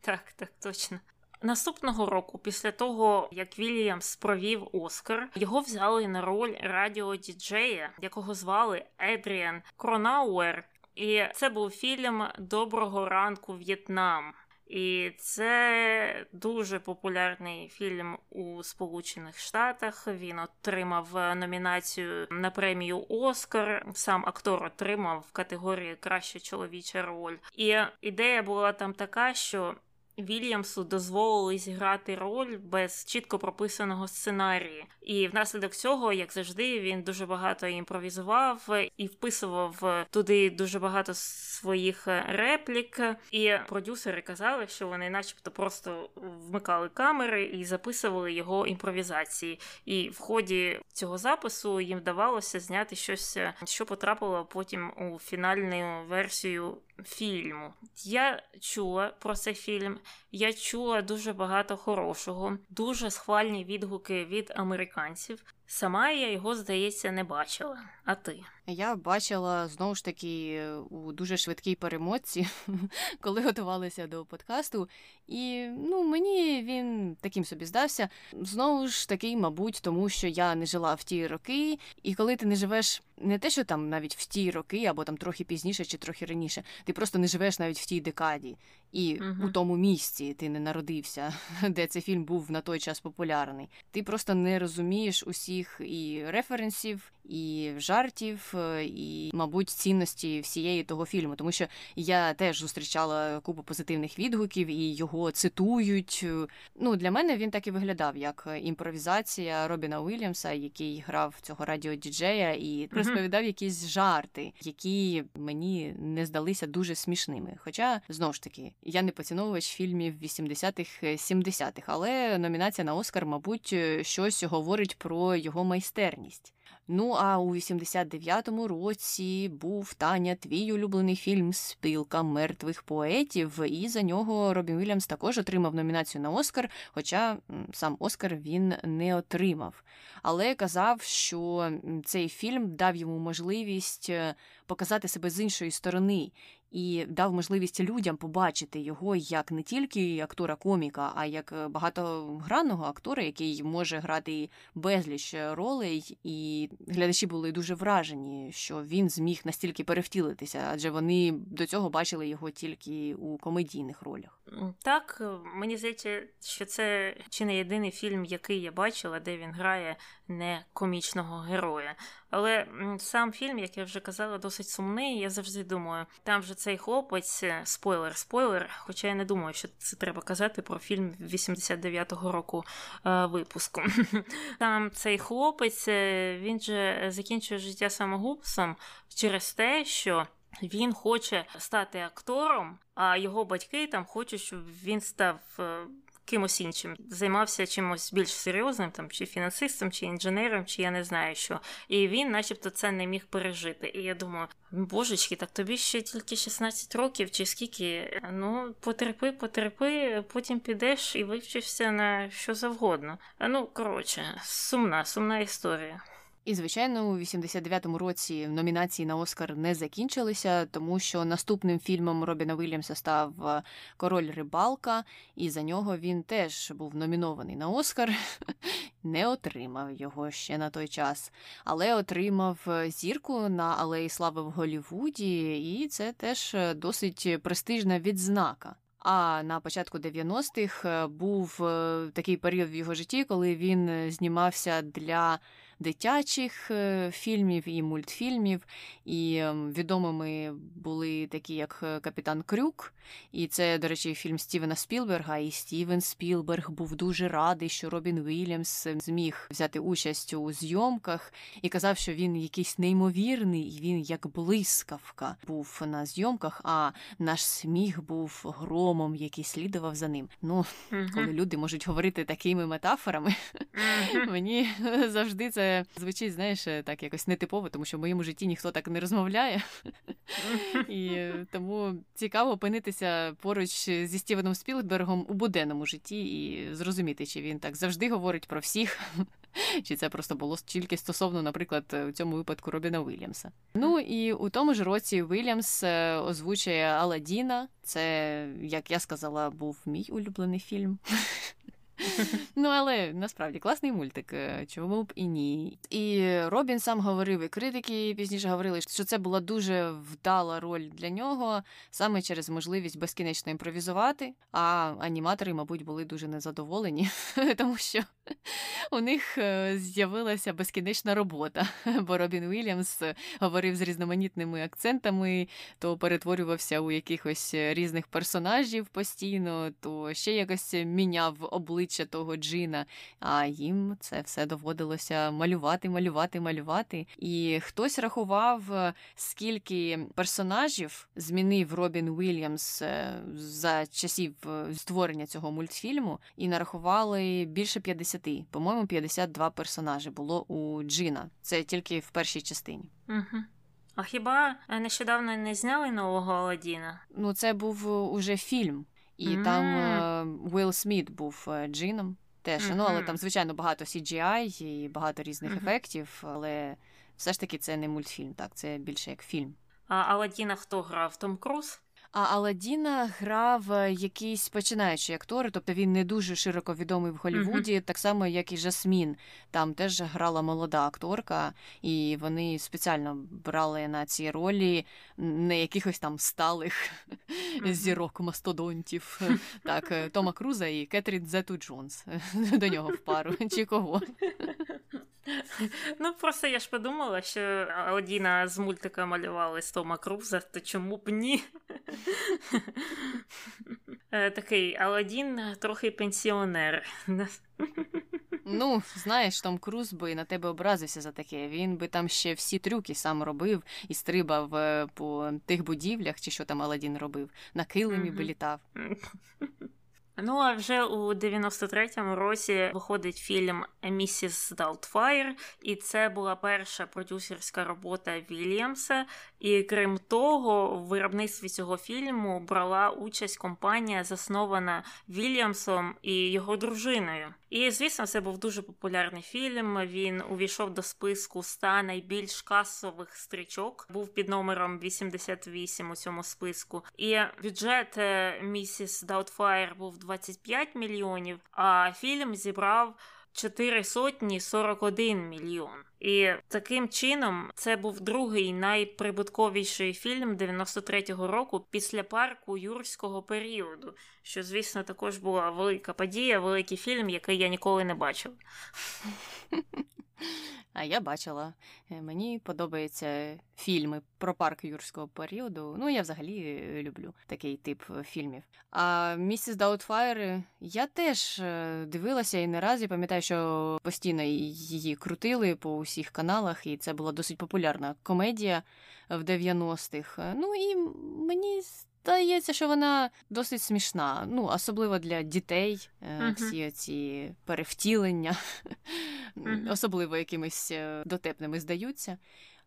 Так, так, точно. Наступного року, після того як Вільямс провів Оскар, його взяли на роль радіодіджея, якого звали Едріан Кронауер. І це був фільм Доброго ранку В'єтнам. І це дуже популярний фільм у Сполучених Штатах. Він отримав номінацію на премію Оскар. Сам актор отримав в категорії Краща чоловіча роль. І ідея була там така, що Вільямсу дозволили зіграти роль без чітко прописаного сценарії, і внаслідок цього, як завжди, він дуже багато імпровізував і вписував туди дуже багато своїх реплік. І продюсери казали, що вони, начебто, просто вмикали камери і записували його імпровізації. І в ході цього запису їм вдавалося зняти щось, що потрапило потім у фінальну версію фільму. Я чула про цей фільм, я чула дуже багато хорошого, дуже схвальні відгуки від американців. Сама я його, здається, не бачила. А ти? Я бачила знову ж таки у дуже швидкій перемотці, коли готувалися до подкасту. І ну, мені він таким собі здався. Знову ж таки, мабуть, тому що я не жила в ті роки, і коли ти не живеш не те, що там навіть в ті роки, або там трохи пізніше чи трохи раніше, ти просто не живеш навіть в тій декаді. І uh-huh. у тому місці ти не народився, де цей фільм був на той час популярний. Ти просто не розумієш усіх і референсів, і жартів, е, і, мабуть, цінності всієї того фільму. Тому що я теж зустрічала купу позитивних відгуків і його цитують. Ну, Для мене він так і виглядав, як імпровізація Робіна Уільямса, який грав цього радіодіджея і розповідав якісь жарти, які мені не здалися дуже смішними. Хоча знову ж таки я не поціновувач фільмів 80-х, 70-х, але номінація на Оскар, мабуть, щось говорить про його майстерність. Ну а у 89-му році був Таня, твій улюблений фільм Спілка мертвих поетів, і за нього Робін Вільямс також отримав номінацію на Оскар, хоча сам Оскар він не отримав. Але казав, що цей фільм дав йому можливість е, показати себе з іншої сторони і дав можливість людям побачити його як не тільки актора коміка, а як е, багатогранного актора, який може грати безліч ролей, і глядачі були дуже вражені, що він зміг настільки перевтілитися, адже вони до цього бачили його тільки у комедійних ролях. Так, е, мені здається, що це чи не єдиний фільм, який я бачила, де він грає не комічного героя. Але сам фільм, як я вже казала, досить сумний. Я завжди думаю, там же цей хлопець, е, спойлер, спойлер. Хоча я не думаю, що це треба казати про фільм 89-го року е, випуску. Там цей хлопець е, він же закінчує життя самогубством через те, що. Він хоче стати актором, а його батьки там хочуть, щоб він став е, кимось іншим, займався чимось більш серйозним, там чи фінансистом, чи інженером, чи я не знаю що. І він, начебто, це не міг пережити. І я думаю, божечки, так тобі ще тільки 16 років, чи скільки. Ну, потерпи, потерпи, потім підеш і вивчишся на що завгодно. Ну, коротше, сумна, сумна історія. І, звичайно, у 89-му році номінації на Оскар не закінчилися, тому що наступним фільмом Робіна Вільямса став е, Король Рибалка, і за нього він теж був номінований на Оскар, не отримав його ще на той час, але отримав е, зірку на Алеї Слави в Голівуді, і це теж е, досить престижна відзнака. А на початку 90-х був такий період в його житті, коли він знімався для дитячих е, фільмів і мультфільмів. І ем, відомими були такі, як е, Капітан Крюк. І це, до речі, фільм Стівена Спілберга. І Стівен Спілберг був дуже радий, що Робін Вільямс зміг взяти участь у зйомках і казав, що він якийсь неймовірний, і він як блискавка був на зйомках, а наш сміх був громом, який слідував за ним. Ну, коли люди можуть говорити такими метафорами, мені завжди це звучить, знаєш, е, так якось нетипово, тому що в моєму житті ніхто так не розмовляє. І тому цікаво опинитися поруч зі Стівеном Спілбергом у буденному житті і зрозуміти, чи він так завжди говорить про всіх. Чи це просто було тільки стосовно, наприклад, у цьому випадку Робіна Вільямса? Ну і у тому ж році Вільямс е, озвучує Аладдіна. Це, як я сказала, був мій улюблений фільм. Ну, але насправді класний мультик, е, чому б і ні. І Робін сам говорив, і критики пізніше говорили, що це була дуже вдала роль для нього, саме через можливість безкінечно імпровізувати. А аніматори, мабуть, були дуже незадоволені, тому що у них е, з'явилася безкінечна робота. Бо Робін Уільямс говорив з різноманітними акцентами, то перетворювався у якихось різних персонажів постійно, то ще якось міняв обличчя того Джина. А їм це все доводилося малювати, малювати, малювати. І хтось рахував, скільки персонажів змінив Робін Уільямс е, за часів е, створення цього мультфільму, і нарахували більше 50. По-моєму, 52 персонажі було у Джина. Це тільки в першій частині. Угу. А хіба нещодавно не зняли нового Аладдіна? Ну, це був уже фільм, і mm. там Уилл Сміт був е, Джином. Теж, mm-hmm. ну але там, звичайно, багато CGI і багато різних mm-hmm. ефектів, але все ж таки це не мультфільм, так, це більше як фільм. А Аладдіна хто грав? Том Круз? А Аладдіна грав е, якийсь починаючий актор, тобто він не дуже широко відомий в Голлівуді, mm-hmm. так само, як і Жасмін. Там теж грала молода акторка, і вони спеціально брали на ці ролі не якихось там сталих mm-hmm. зірок мастодонтів. Так, е, Тома Круза і Кетрін Зету Джонс до нього в пару. Чи кого? Ну, просто я ж подумала, що Аладдіна з мультика малювали з Тома Круза, то чому б ні? Е, такий Аладдін трохи пенсіонер. Ну, знаєш, Том Круз би на тебе образився за таке. Він би там ще всі трюки сам робив і стрибав е, по тих будівлях, чи що там Аладдін робив, на килимі би літав. Ну, а вже у 93-му році виходить фільм Місіс Далтфайр, і це була перша продюсерська робота Вільямса. І крім того, в виробництві цього фільму брала участь компанія, заснована Вільямсом і його дружиною. І звісно, це був дуже популярний фільм. Він увійшов до списку ста найбільш касових стрічок. Був під номером 88 у цьому списку. І бюджет місіс Даутфаєр був 25 мільйонів, а фільм зібрав 4 сотні 41 мільйон. І таким чином це був другий найприбутковіший фільм 93-го року після парку юрського періоду, що, звісно, також була велика подія, великий фільм, який я ніколи не бачив. А я бачила. Е, мені подобаються фільми про парк юрського періоду. Ну, я взагалі люблю такий тип е, фільмів. А місіс Даутфайр я теж е, дивилася і не раз я пам'ятаю, що постійно її крутили по усіх каналах, і це була досить популярна комедія в 90-х. Ну і мені Здається, що вона досить смішна, ну особливо для дітей, uh-huh. всі ці перевтілення, uh-huh. особливо якимись е, дотепними здаються.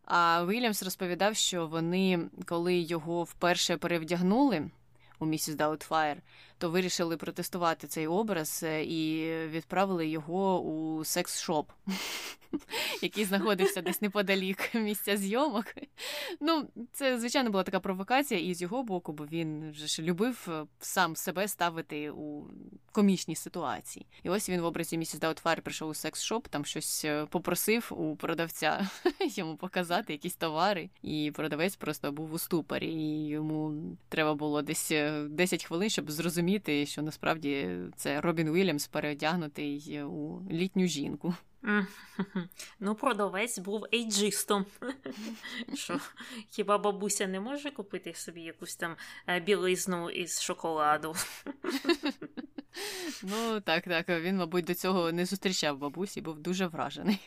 А Вільямс розповідав, що вони, коли його вперше перевдягнули у місіс Даутфайр, то вирішили протестувати цей образ е, і відправили його у секс-шоп, який знаходився десь неподалік місця зйомок. Ну, це, звичайно, була така провокація і з його боку, бо він вже ж любив е, сам себе ставити у комічні ситуації. І ось він в образі місіс Даутфайр прийшов у секс-шоп, там щось е, попросив у продавця йому показати якісь товари, і продавець просто був у ступорі, і йому треба було десь 10 хвилин, щоб зрозуміти зрозуміти, що насправді це Робін Уільямс переодягнутий у літню жінку. Ну, продавець був ейджистом. Що, Хіба бабуся не може купити собі якусь там е, білизну із шоколаду? Ну, так, так. Він, мабуть, до цього не зустрічав бабусі, був дуже вражений.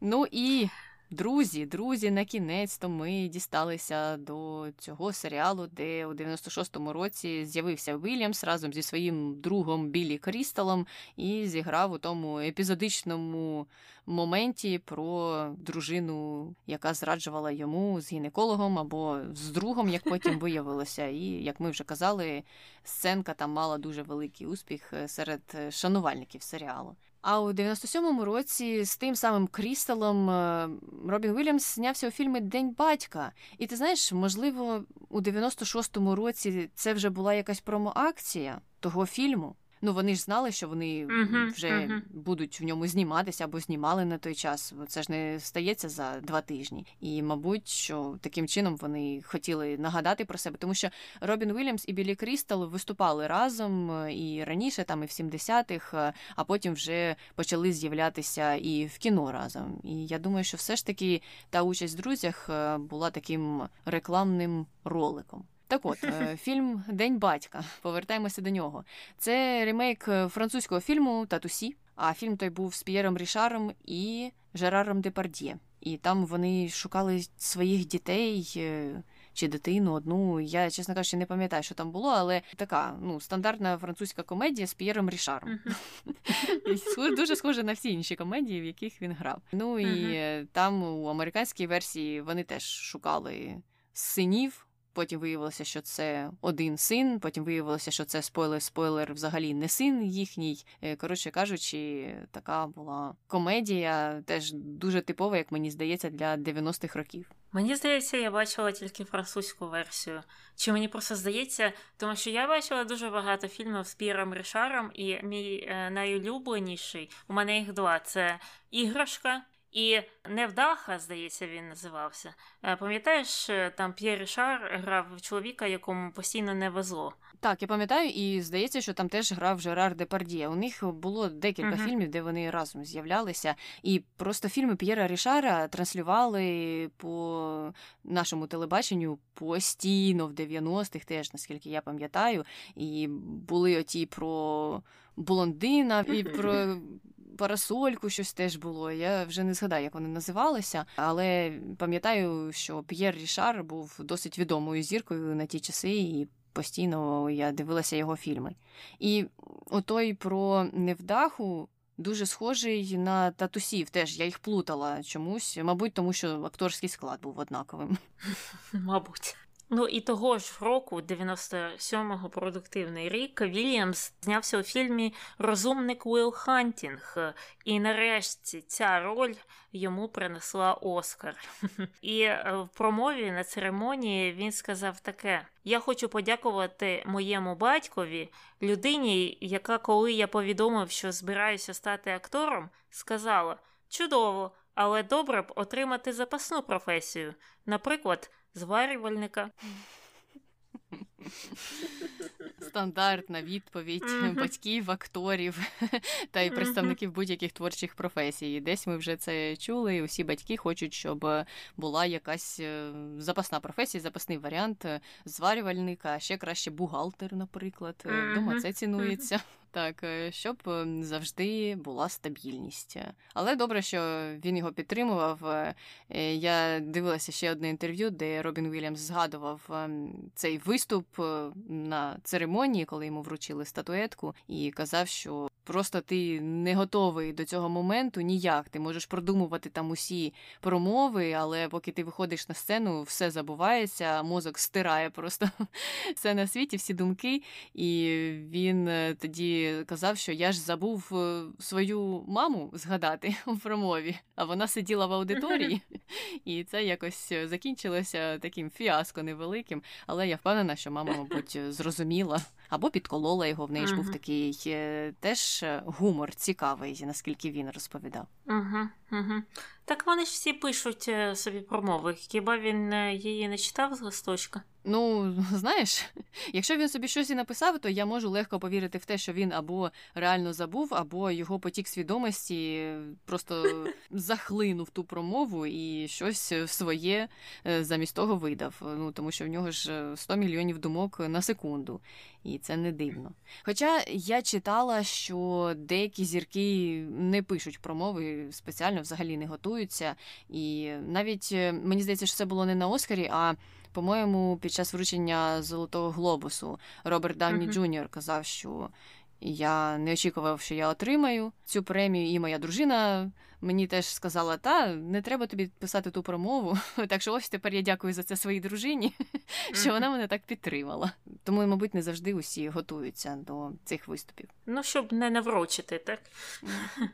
Ну і Друзі, друзі, на кінець то ми дісталися до цього серіалу, де у 96-му році з'явився Вільямс разом зі своїм другом Біллі Крісталом і зіграв у тому епізодичному моменті про дружину, яка зраджувала йому з гінекологом або з другом, як потім виявилося. І як ми вже казали, сценка там мала дуже великий успіх серед шанувальників серіалу. А у 97-му році з тим самим Крісталом е, Робін Вільямс знявся у фільмі День батька. І ти знаєш, можливо, у 96-му році це вже була якась промоакція того фільму. Ну вони ж знали, що вони Мгм, вже мгм. будуть в ньому зніматися або знімали на той час. Це ж не стається за два тижні. І, мабуть, що таким чином вони хотіли нагадати про себе, тому що Робін Уільямс і Білі Крістал виступали разом е, і раніше, там і в 70-х, е, а потім вже почали з'являтися і в кіно разом. І я думаю, що все ж таки та участь в друзях е, була таким рекламним роликом. Так от, е, фільм День батька. Повертаємося до нього. Це ремейк е, французького фільму Татусі. А фільм той був з П'єром Рішаром і Жераром Депард'є. І там вони шукали своїх дітей е, чи дитину одну. Я, чесно кажучи, не пам'ятаю, що там було, але така ну, стандартна французька комедія з П'єром Рішаром. Схож- Дуже схоже на всі інші комедії, в яких він грав. Ну і е, там у американській версії вони теж шукали синів. Потім виявилося, що це один син. Потім виявилося, що це спойлер, спойлер взагалі не син їхній. Е, Коротше кажучи, така була комедія, теж дуже типова, як мені здається, для 90-х років. Мені здається, я бачила тільки французьку версію. Чи мені просто здається, тому що я бачила дуже багато фільмів з Піром Рішаром, і мій е, найулюбленіший у мене їх два: це іграшка. І Невдаха, здається, він називався. Е, Пам'ятаєш, е, там П'єр Рішар грав чоловіка, якому постійно не везло. Так, я пам'ятаю, і здається, що там теж грав Жерар Депард'є. У них було декілька Мгм. фільмів, де вони разом з'являлися. І просто фільми П'єра Рішара транслювали по нашому телебаченню постійно в 90-х, теж наскільки я пам'ятаю. І були оті про блондина і про. Парасольку щось теж було. Я вже не згадаю, як вони називалися, але пам'ятаю, що П'єр Рішар був досить відомою зіркою на ті часи, і постійно я дивилася його фільми. І отой про невдаху дуже схожий на татусів. Теж я їх плутала чомусь, мабуть, тому що акторський склад був однаковим. Мабуть. Ну і того ж року, 97-го продуктивний рік, Вільямс знявся у фільмі Розумник Уилл Хантінг. І нарешті ця роль йому принесла Оскар. І е, в промові на церемонії він сказав таке: Я хочу подякувати моєму батькові, людині, яка, коли я повідомив, що збираюся стати актором, сказала: Чудово, але добре б отримати запасну професію, наприклад, зварювальника. Стандартна відповідь Мгм. батьків, акторів та й представників будь-яких творчих професій. Десь ми вже це чули. і Усі батьки хочуть, щоб була якась е, запасна професія, запасний варіант е, зварювальника, а ще краще бухгалтер, наприклад. Е, Дома Мгм. це цінується. Так, е, щоб е, завжди була стабільність. Але добре, що він його підтримував. Е, е, Я дивилася ще одне інтерв'ю, де Робін Вільямс згадував ем, цей виступ е, на церемонії, коли йому вручили статуетку, і казав, що просто ти не готовий до цього моменту ніяк. Ти можеш продумувати там усі промови, але поки ти виходиш на сцену, все забувається, мозок стирає просто все на світі, всі думки. І він е, тоді казав, що я ж забув е, свою маму згадати у промові, а вона сиділа в аудиторії, і це якось закінчилося таким фіаско невеликим. Але я впевнена, що мама, мабуть, зрозуміла або підколола його. В неї ж був такий е, теж е, гумор цікавий, наскільки він розповідав. Угу, угу. Так вони ж всі пишуть е, собі промови. Хіба він е, її не читав з листочка? Ну, знаєш, якщо він собі щось і написав, то я можу легко повірити в те, що він або реально забув, або його потік свідомості просто захлинув ту промову і щось своє е, замість того видав. Ну тому що в нього ж е, 100 мільйонів думок на секунду, і це не дивно. Хоча я читала, що деякі зірки не пишуть промови, спеціально взагалі не готуються, і навіть е, мені здається, що це було не на Оскарі, а по-моєму, під час вручення Золотого глобусу Роберт Дауні Мгм. Джуніор казав, що я не очікував, що я отримаю цю премію, і моя дружина мені теж сказала: та не треба тобі писати ту промову. Так що ось тепер я дякую за це своїй дружині, що вона мене так підтримала. Тому, мабуть, не завжди усі готуються до цих виступів. Ну, щоб не наврочити, так?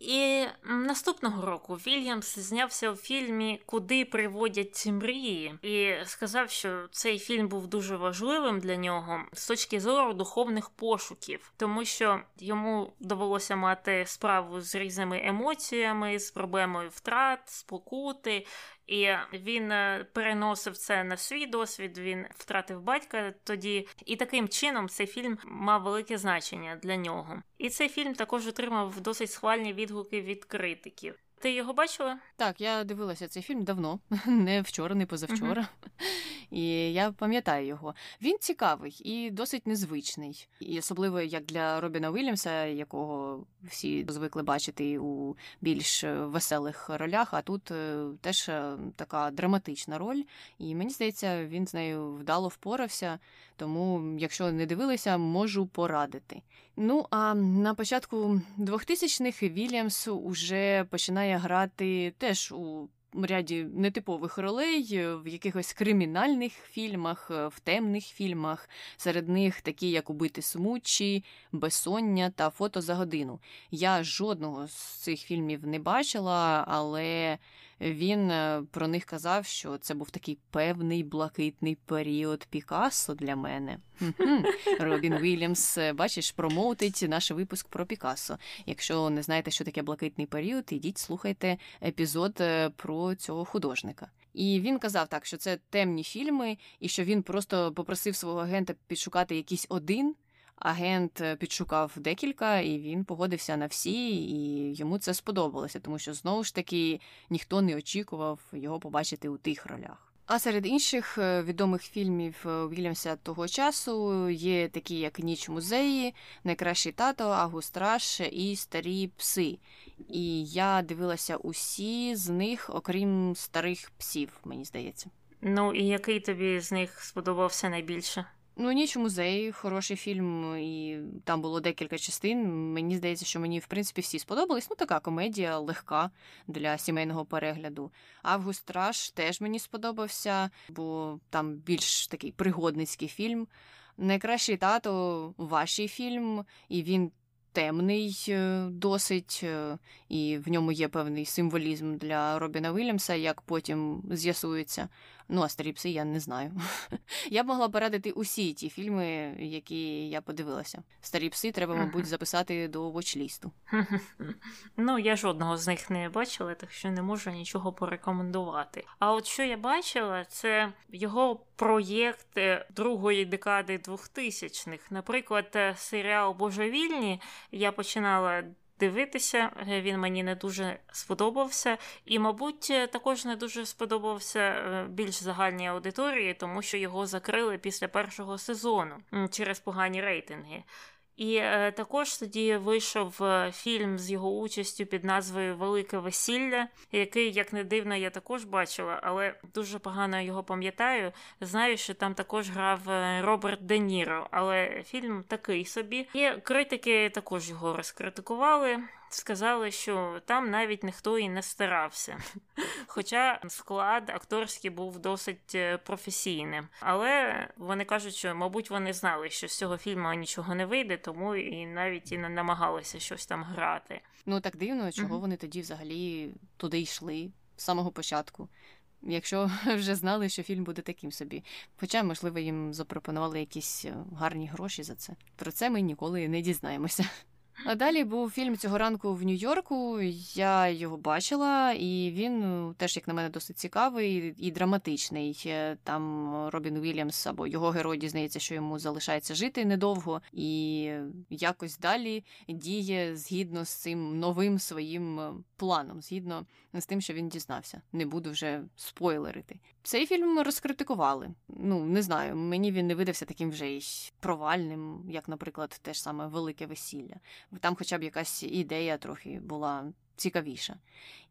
І наступного року Вільямс знявся у фільмі Куди приводять мрії, і сказав, що цей фільм був дуже важливим для нього з точки зору духовних пошуків, тому що йому довелося мати справу з різними емоціями, з проблемою втрат, спокути. І він е, переносив це на свій досвід. Він втратив батька тоді, і таким чином цей фільм мав велике значення для нього. І цей фільм також отримав досить схвальні відгуки від критиків. Ти його бачила? Так, я дивилася цей фільм давно, не вчора, не позавчора. І я пам'ятаю його. Він цікавий і досить незвичний, і особливо як для Робіна Вільямса, якого всі звикли бачити у більш веселих ролях. А тут е, теж е, така драматична роль, і мені здається, він з нею вдало впорався. Тому, якщо не дивилися, можу порадити. Ну а на початку 2000-х Вільямс уже починає грати теж у ряді нетипових ролей в якихось кримінальних фільмах, в темних фільмах. Серед них такі, як Убити смучі, Безсоння та Фото за годину. Я жодного з цих фільмів не бачила, але він е, про них казав, що це був такий певний блакитний період Пікассо для мене. Робін Вільямс, е, бачиш, промоутить наш випуск про Пікассо. Якщо не знаєте, що таке блакитний період, ідіть слухайте епізод е, про цього художника. І він казав так, що це темні фільми, і що він просто попросив свого агента підшукати якийсь один. Агент е, підшукав декілька, і він погодився на всі, і йому це сподобалося, тому що знову ж таки ніхто не очікував його побачити у тих ролях. А серед інших е, відомих фільмів е, Вільямса того часу є такі, як Ніч музеї, Найкращий тато, Агустраш і Старі пси. І я дивилася усі з них, окрім старих псів, мені здається. Ну і який тобі з них сподобався найбільше? Ну, ніч у музеї, хороший фільм, і там було декілька частин. Мені здається, що мені, в принципі, всі сподобались. Ну, така комедія легка для сімейного перегляду. Август Траш теж мені сподобався, бо там більш такий пригодницький фільм. Найкращий тато ваший фільм, і він темний е, досить, е, і в ньому є певний символізм для Робіна Вільямса, як потім з'ясується. Ну, а старі пси я не знаю. Я б могла порадити усі ті фільми, які я подивилася. Старі пси треба, мабуть, записати до вочлісту. Ну, я жодного з них не бачила, так що не можу нічого порекомендувати. А от що я бачила, це його проєкт другої декади 2000-х. Наприклад, е, серіал Божевільні я починала дивитися. Е, він мені не дуже сподобався, і, мабуть, е, також не дуже сподобався е, більш загальній аудиторії, тому що його закрили після першого сезону через погані рейтинги. І е, також тоді вийшов е, фільм з його участю під назвою Велике весілля, який, як не дивно, я також бачила, але дуже погано його пам'ятаю. Знаю, що там також грав е, Роберт Де Ніро, але фільм такий собі. І критики також його розкритикували сказали, що там навіть ніхто і не старався. Хоча склад акторський був досить е, професійним. Але вони кажуть, що, мабуть, вони знали, що з цього фільму нічого не вийде, тому і навіть і не намагалися щось там грати. Ну так дивно, чого mm-hmm. вони тоді взагалі туди йшли з самого початку. Якщо вже знали, що фільм буде таким собі. Хоча, можливо, їм запропонували якісь е, гарні гроші за це. Про це ми ніколи не дізнаємося. А далі був фільм цього ранку в Нью-Йорку. Я його бачила, і він ну, теж, як на мене, досить цікавий і драматичний. Е, там Робін Вільямс або його герой дізнається, що йому залишається жити недовго, і якось далі діє згідно з цим новим своїм е, планом, згідно з тим, що він дізнався. Не буду вже спойлерити. Цей фільм розкритикували. Ну не знаю, мені він не видався таким вже й провальним, як, наприклад, те ж саме велике весілля. Там, хоча б якась ідея трохи була цікавіша.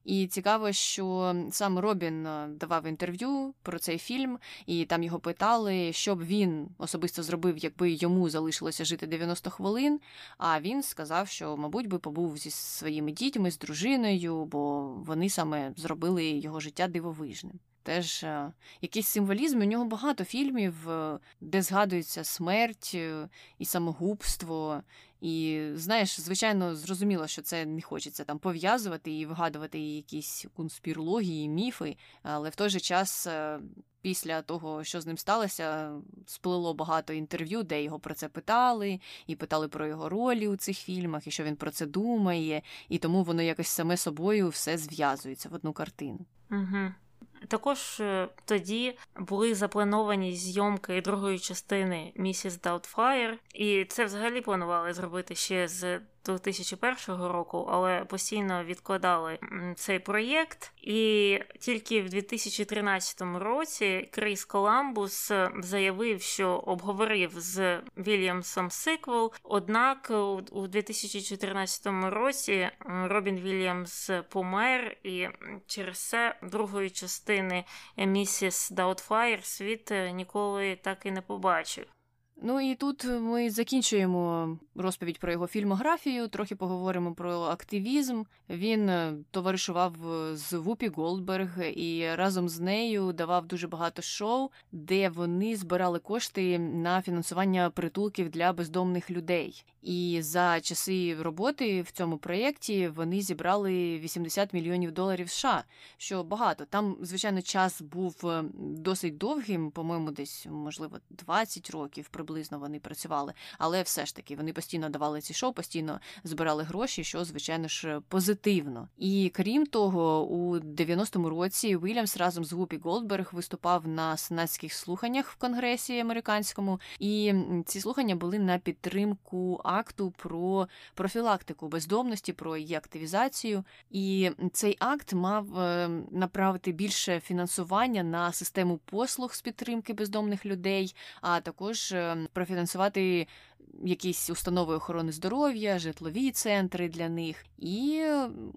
І цікаво, що сам Робін е, давав інтерв'ю про цей фільм, і там його питали, що б він особисто зробив, якби йому залишилося жити 90 хвилин. А він сказав, що, мабуть, би побув зі своїми дітьми, з дружиною, бо вони саме зробили його життя дивовижним. теж е, якийсь символізм. У нього багато фільмів, е, де згадується смерть і самогубство. І знаєш, звичайно, зрозуміло, що це не хочеться там пов'язувати і вигадувати якісь конспірології, міфи, але в той же час. Після того, що з ним сталося, сплило багато інтерв'ю, де його про це питали, і питали про його ролі у цих фільмах, і що він про це думає, і тому воно якось саме собою все зв'язується в одну картину. Угу. Також е, тоді були заплановані зйомки другої частини Місіс Даутфайр, і це взагалі планували зробити ще з 2001 року, але постійно відкладали цей проєкт. І тільки в 2013 році Кріс Коламбус заявив, що обговорив з Вільямсом сиквел. Однак у 2014 році Робін Вільямс помер, і через це другої частини Місіс Даутфайр світ ніколи так і не побачив. Ну і тут ми закінчуємо розповідь про його фільмографію, трохи поговоримо про активізм. Він е, товаришував з Вупі Голдберг і разом з нею давав дуже багато шоу, де вони збирали кошти на фінансування притулків для бездомних людей. І за часи роботи в цьому проєкті вони зібрали 80 мільйонів доларів США, що багато. Там, звичайно, час був е, досить довгим, по-моєму, десь можливо 20 років приблизно вони працювали, але все ж таки вони постійно давали ці шоу, постійно збирали гроші, що звичайно ж позитивно. І крім того, у 90-му році Вільямс разом з Гупі Голдберг виступав на сенатських слуханнях в конгресі американському, і ці слухання були на підтримку акту про профілактику бездомності, про її активізацію. І цей акт мав е, направити більше фінансування на систему послуг з підтримки бездомних людей, а також е, профінансувати якісь установи охорони здоров'я, житлові центри для них. І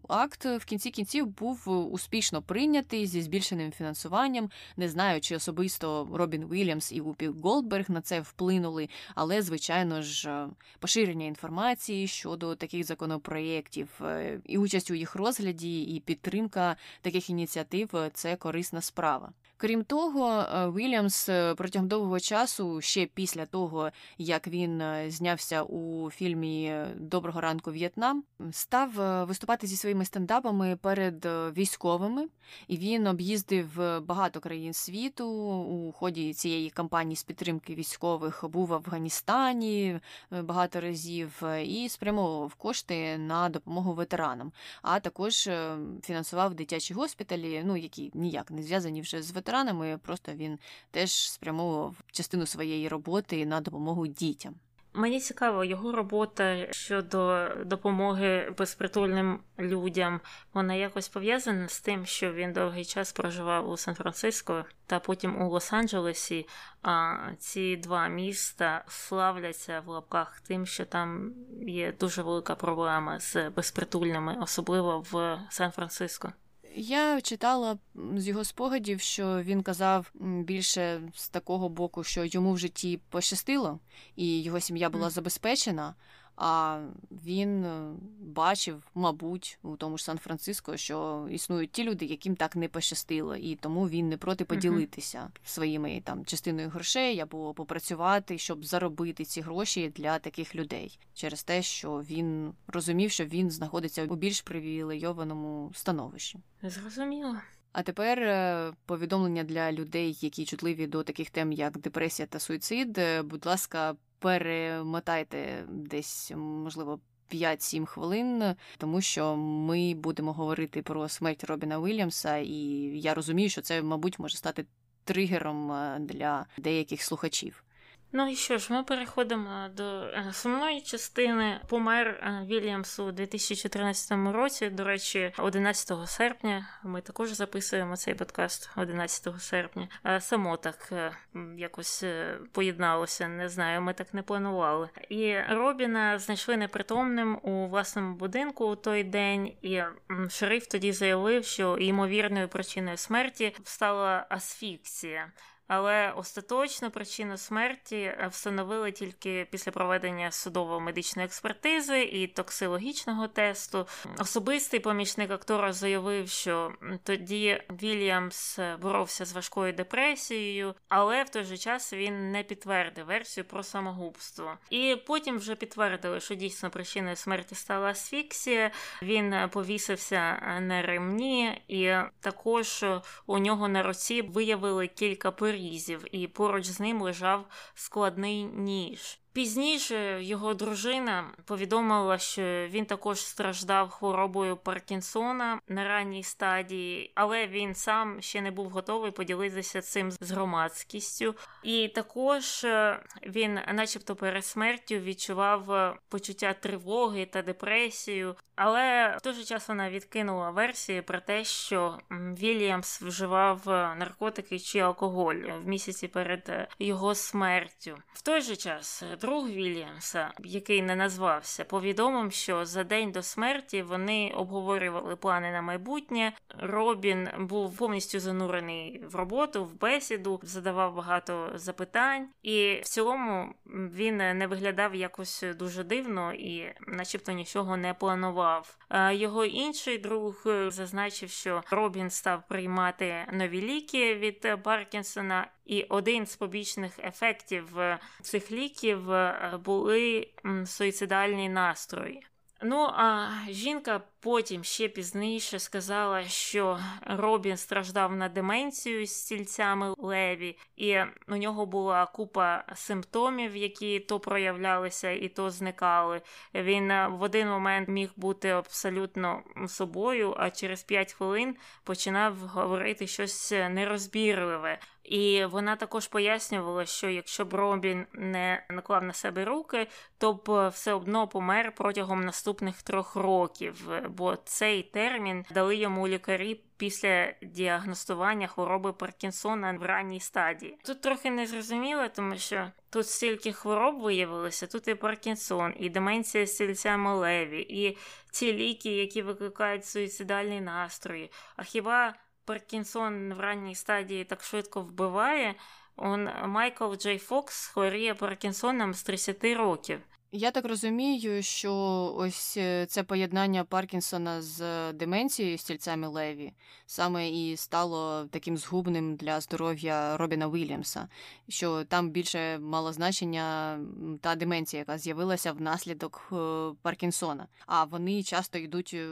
акт в кінці кінців був успішно прийнятий зі збільшеним фінансуванням. Не знаю, чи особисто Робін Вільямс і Упі Голдберг на це вплинули, але, звичайно ж, поширення інформації щодо таких законопроєктів, е, і участь у їх розгляді, і підтримка таких ініціатив це корисна справа. Крім того, е, Вільямс е, протягом довгого часу, ще після того, як він е, знявся у фільмі Доброго ранку В'єтнам, став виступати зі своїми стендапами перед військовими, і він об'їздив багато країн світу. У ході цієї кампанії з підтримки військових. Був в Афганістані багато разів і спрямовував кошти на допомогу ветеранам, а також фінансував дитячі госпіталі, ну які ніяк не зв'язані вже з ветеранами ветеранами, просто він теж спрямовував частину своєї роботи на допомогу дітям. Мені цікаво, його робота щодо допомоги безпритульним людям. Вона якось пов'язана з тим, що він довгий час проживав у Сан-Франциско та потім у Лос-Анджелесі. А ці два міста славляться в лапках тим, що там є дуже велика проблема з безпритульними, особливо в Сан-Франциско. Я читала з його спогадів, що він казав більше з такого боку, що йому в житті пощастило, і його сім'я була забезпечена. А він е, бачив, мабуть, у тому ж Сан-Франциско, що існують ті люди, яким так не пощастило, і тому він не проти поділитися своїми там частиною грошей або попрацювати, щоб заробити ці гроші для таких людей, через те, що він розумів, що він знаходиться у більш привілейованому становищі. Зрозуміло. А тепер е, повідомлення для людей, які чутливі до таких тем, як депресія та суїцид. Е, будь ласка, перемотайте десь, можливо, 5-7 хвилин, тому що ми будемо говорити про смерть Робіна Вільямса, і я розумію, що це, мабуть, може стати тригером е, для деяких слухачів. Ну і що ж, ми переходимо до основної частини. Помер е, Вільямс у 2014 році. До речі, 11 серпня. Ми також записуємо цей подкаст 11 серпня. Само так е, якось е, поєдналося. Не знаю, ми так не планували. І Робіна знайшли непритомним у власному будинку у той день, і шериф тоді заявив, що ймовірною причиною смерті стала асфіксія. Але остаточну причину смерті е, встановили тільки після проведення судово-медичної експертизи і токсилогічного тесту. Особистий помічник актора заявив, що тоді Вільямс боровся з важкою депресією, але в той же час він не підтвердив версію про самогубство. І потім вже підтвердили, що дійсно причиною смерті стала асфіксія. Він повісився на ремні, і також у нього на руці виявили кілька порізів порізів, і поруч з ним лежав складний ніж. Пізніше його дружина повідомила, що він також страждав хворобою Паркінсона на ранній стадії, але він сам ще не був готовий поділитися цим з громадськістю. І також е, він, начебто, перед смертю відчував е, почуття тривоги та депресію. Але в той же час вона відкинула версії про те, що Вільямс вживав е, наркотики чи алкоголь в місяці перед його смертю. В той же час друг Вільямса, який не назвався, повідомив, що за день до смерті вони обговорювали плани на майбутнє. Робін був повністю занурений в роботу, в бесіду, задавав багато запитань, і в цілому він не виглядав якось дуже дивно і, начебто, нічого не планував. Його інший друг зазначив, що Робін став приймати нові ліки від Паркінсона, і один з побічних ефектів е, цих ліків е, були суїцидальні настрої. Ну а жінка потім ще пізніше сказала, що Робін страждав на деменцію з стільцями леві, і у нього була купа симптомів, які то проявлялися і то зникали. Він в один момент міг бути абсолютно собою, а через п'ять хвилин починав говорити щось нерозбірливе. І вона також пояснювала, що якщо б Робін не наклав на себе руки, то б все одно помер протягом наступних трьох років, бо цей термін дали йому лікарі. Після діагностування хвороби Паркінсона в ранній стадії. Тут трохи не зрозуміло, тому що тут стільки хвороб виявилося, тут і Паркінсон, і деменція стільця Леві, і ці ліки, які викликають суїцидальні настрої. А хіба Паркінсон в ранній стадії так швидко вбиває. Он Майкл Джей Фокс хворіє Паркінсоном з 30 років. Я так розумію, що ось е, це поєднання Паркінсона з деменцією стільцями Леві саме і стало таким згубним для здоров'я Робіна Вільямса, що там більше мало значення та деменція, яка з'явилася внаслідок е, Паркінсона. А вони часто йдуть е,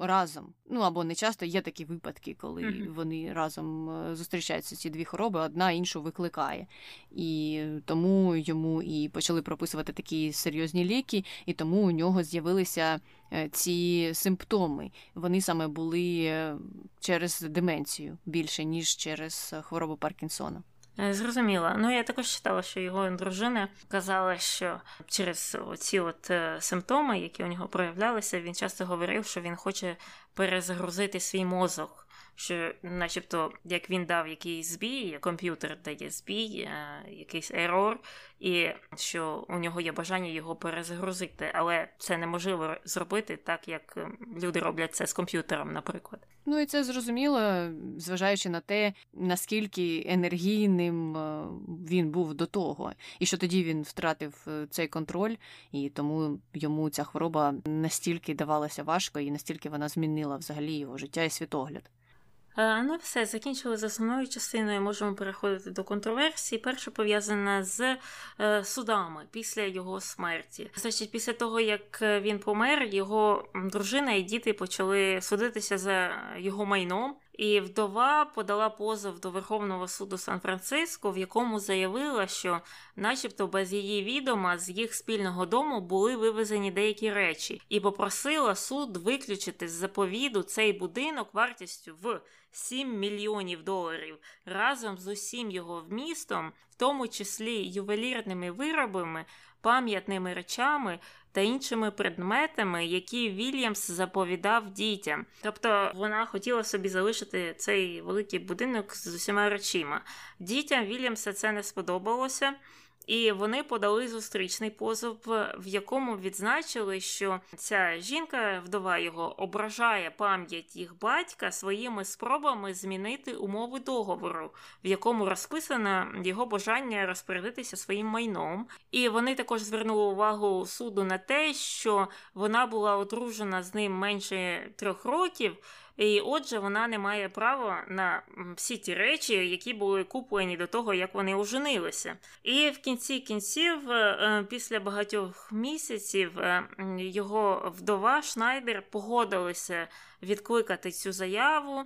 разом. Ну або не часто є такі випадки, коли mm-hmm. вони разом зустрічаються ці дві хвороби, одна іншу викликає. І тому йому і почали прописувати такі серйозні серйозні ліки, і тому у нього з'явилися е, ці симптоми. Вони саме були е, через деменцію більше, ніж через хворобу Паркінсона. Е, зрозуміла. Ну я також читала, що його дружина казала, що через ці от симптоми, які у нього проявлялися, він часто говорив, що він хоче перезагрузити свій мозок що, начебто, як він дав якийсь збій, комп'ютер дає збій, е, якийсь ерор, і що у нього є бажання його перезагрузити, але це неможливо зробити так, як ем, люди роблять це з комп'ютером, наприклад. Ну і це зрозуміло, зважаючи на те, наскільки енергійним е, він був до того, і що тоді він втратив е, цей контроль, і тому йому ця хвороба настільки давалася важко, і настільки вона змінила взагалі його життя і світогляд. Е, ну, все, закінчили з основною частиною. Можемо переходити до контроверсії. Перша пов'язана з е, судами після його смерті. Значить, після того, як він помер, його дружина і діти почали судитися за його майном. І вдова подала позов до Верховного суду Сан-Франциско, в якому заявила, що, начебто, без її відома з їх спільного дому були вивезені деякі речі, і попросила суд виключити з заповіду цей будинок вартістю в 7 мільйонів доларів разом з усім його вмістом, в тому числі ювелірними виробами, пам'ятними речами та іншими предметами, які Вільямс заповідав дітям. Тобто вона хотіла собі залишити цей великий будинок з усіма речима. Дітям Вільямса це не сподобалося. І вони подали зустрічний позов, в якому відзначили, що ця жінка, вдова його, ображає пам'ять їх батька своїми спробами змінити умови договору, в якому розписано його бажання розпорядитися своїм майном. І вони також звернули увагу суду на те, що вона була одружена з ним менше трьох років. І отже, вона не має права на всі ті речі, які були куплені до того, як вони оженилися. І в кінці кінців, е, е, після багатьох місяців, е, його вдова Шнайдер погодилися відкликати цю заяву.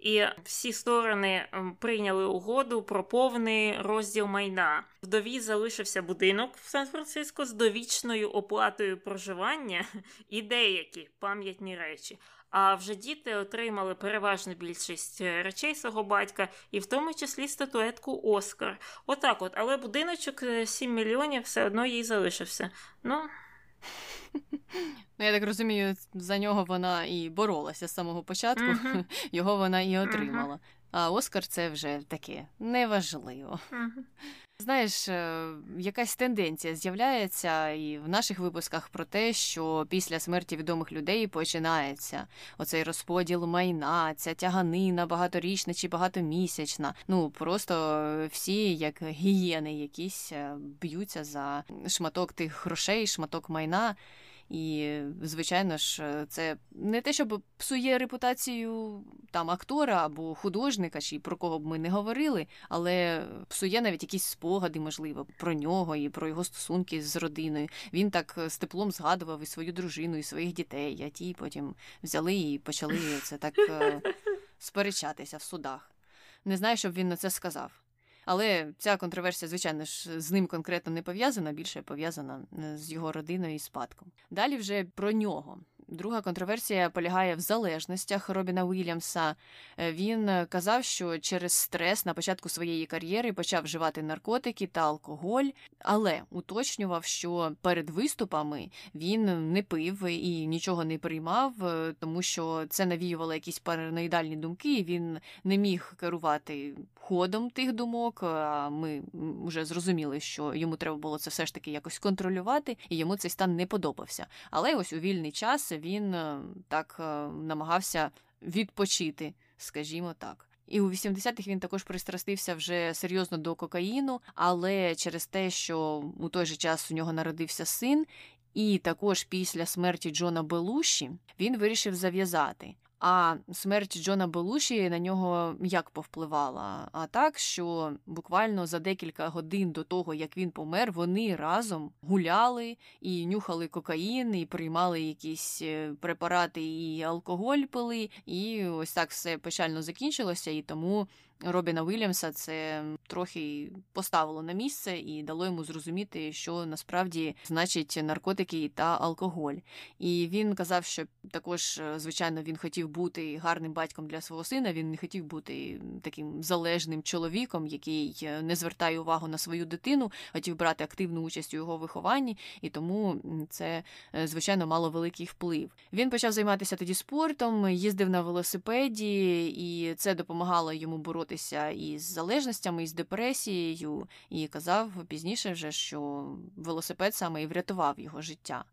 І всі сторони прийняли угоду про повний розділ майна. Вдові залишився будинок в Сан-Франциско з довічною оплатою проживання і деякі пам'ятні речі. А вже діти отримали переважну більшість е, речей свого батька, і в тому числі статуетку Оскар. Отак от, але будиночок 7 е, мільйонів все одно їй залишився. Ну. Ну, я так розумію, за нього вона і боролася з самого початку, uh-huh. його вона і отримала. Uh-huh. А Оскар це вже таке неважливо. Uh-huh. Знаєш, е, якась тенденція з'являється і в наших випусках про те, що після смерті відомих людей починається оцей розподіл майна, ця тяганина багаторічна чи багатомісячна. Ну просто всі, як гієни, якісь е, б'ються за шматок тих грошей, шматок майна. І, звичайно ж, це не те, щоб псує репутацію там актора або художника, чи про кого б ми не говорили, але псує навіть якісь спогади, можливо, про нього і про його стосунки з родиною. Він так з теплом згадував і свою дружину, і своїх дітей, а ті потім взяли і почали це так е, сперечатися в судах. Не знаю, щоб він на це сказав. Але ця контроверсія, звичайно ж, з ним конкретно не пов'язана, більше пов'язана е, з його родиною і спадком. Далі вже про нього. Друга контроверсія полягає в залежностях Робіна Уільямса. Е, він казав, що через стрес на початку своєї кар'єри почав вживати наркотики та алкоголь, але уточнював, що перед виступами він не пив і нічого не приймав, е, тому що це навіювало якісь параноїдальні думки. Він не міг керувати ходом тих думок. А ми вже зрозуміли, що йому треба було це все ж таки якось контролювати, і йому цей стан не подобався. Але ось у вільний час він е, так е, намагався відпочити, скажімо так. І у 80-х він також пристрастився вже серйозно до кокаїну, але через те, що у той же час у нього народився син, і також після смерті Джона Белуші він вирішив зав'язати. А смерть Джона Белуші на нього як повпливала? А так, що буквально за декілька годин до того, як він помер, вони разом гуляли і нюхали кокаїн, і приймали якісь е, препарати, і алкоголь пили, і ось так все печально закінчилося, і тому Робіна Вільямса це трохи поставило на місце і дало йому зрозуміти, що насправді значить наркотики та алкоголь. І він казав, що також, е, звичайно, він хотів бути гарним батьком для свого сина. Він не хотів бути таким залежним чоловіком, який е, не звертає увагу на свою дитину, хотів брати активну участь у його вихованні, і тому це, е, звичайно, мало великий вплив. Він почав займатися тоді спортом, їздив на велосипеді, і це допомагало йому боротися боротися із залежностями, із депресією, і казав пізніше, вже, що велосипед саме і врятував його життя.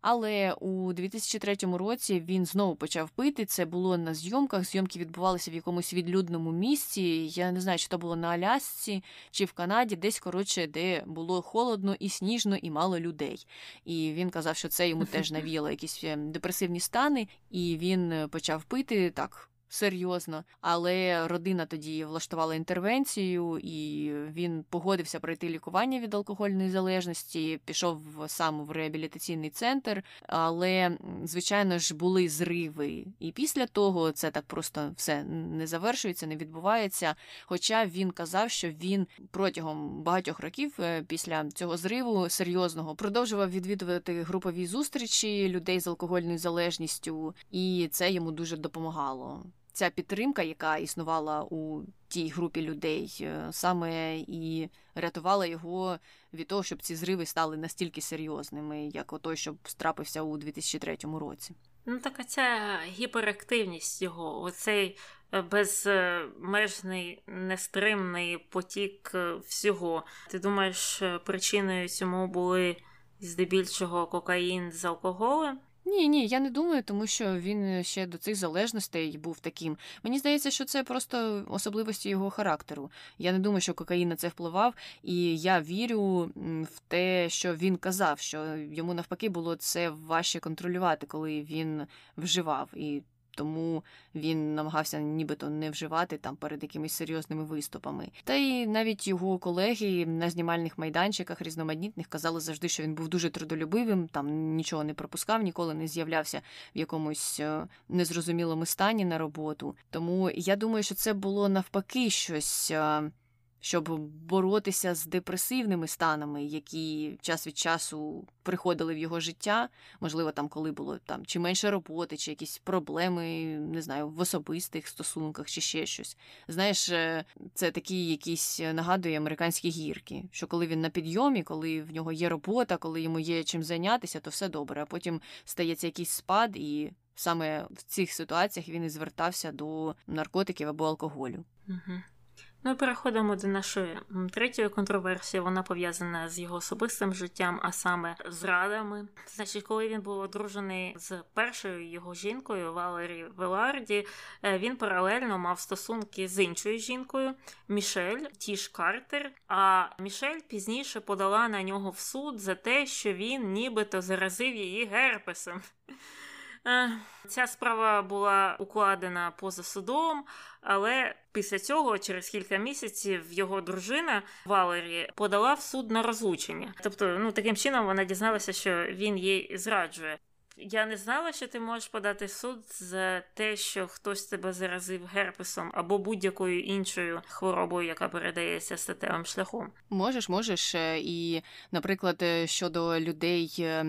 Але у 2003 році він знову почав пити. Це було на зйомках. Зйомки відбувалися в якомусь відлюдному місці. Я не знаю, чи то було на Алясці чи в Канаді, десь коротше, де було холодно і сніжно, і мало людей. І він казав, що це йому теж навіяло якісь ем, депресивні стани, і він почав пити так серйозно, але родина тоді влаштувала інтервенцію, і він погодився пройти лікування від алкогольної залежності, пішов сам в реабілітаційний центр. Але, звичайно ж, були зриви. І після того це так просто все не завершується, не відбувається. Хоча він казав, що він протягом багатьох років е, після цього зриву серйозного продовжував відвідувати групові зустрічі людей з алкогольною залежністю, і це йому дуже допомагало ця підтримка, яка існувала у тій групі людей, е, саме і рятувала його від того, щоб ці зриви стали настільки серйозними, як отой, що трапився у 2003 році. Ну, така ця гіперактивність його, оцей е, безмежний нестримний потік е, всього. Ти думаєш, причиною цьому були здебільшого кокаїн з алкоголем? Ні, ні, я не думаю, тому що він ще до цих залежностей був таким. Мені здається, що це просто особливості його характеру. Я не думаю, що кокаїн на це впливав, і я вірю в те, що він казав, що йому навпаки було це важче контролювати, коли він вживав. І тому він намагався нібито не вживати там перед якимись серйозними виступами. Та й навіть його колеги на знімальних майданчиках різноманітних казали завжди, що він був дуже трудолюбивим, там нічого не пропускав, ніколи не з'являвся в якомусь е, незрозумілому стані на роботу. Тому я думаю, що це було навпаки щось. Щоб боротися з депресивними станами, які час від часу приходили в його життя. Можливо, там, коли було там чи менше роботи, чи якісь проблеми, не знаю, в особистих стосунках, чи ще щось. Знаєш, е, це такі якісь е, нагадує американські гірки, що коли він на підйомі, коли в нього є робота, коли йому є чим зайнятися, то все добре. А потім стається якийсь спад, і саме в цих ситуаціях він і звертався до наркотиків або алкоголю. Угу. І переходимо до нашої третьої контроверсії. Вона пов'язана з його особистим життям, а саме зрадами. Значить, коли він був одружений з першою його жінкою Валері Веларді, е, він паралельно мав стосунки з іншою жінкою Мішель Тіш Картер. А Мішель пізніше подала на нього в суд за те, що він нібито заразив її герпесом. Е, ця справа була укладена поза судом, але після цього, через кілька місяців, його дружина Валері подала в суд на розлучення. Тобто, ну таким чином вона дізналася, що він їй зраджує. Я не знала, що ти можеш подати суд за те, що хтось тебе заразив герпесом або будь-якою іншою хворобою, яка передається статевим шляхом. Можеш, можеш. Е, і, наприклад, е, щодо людей е,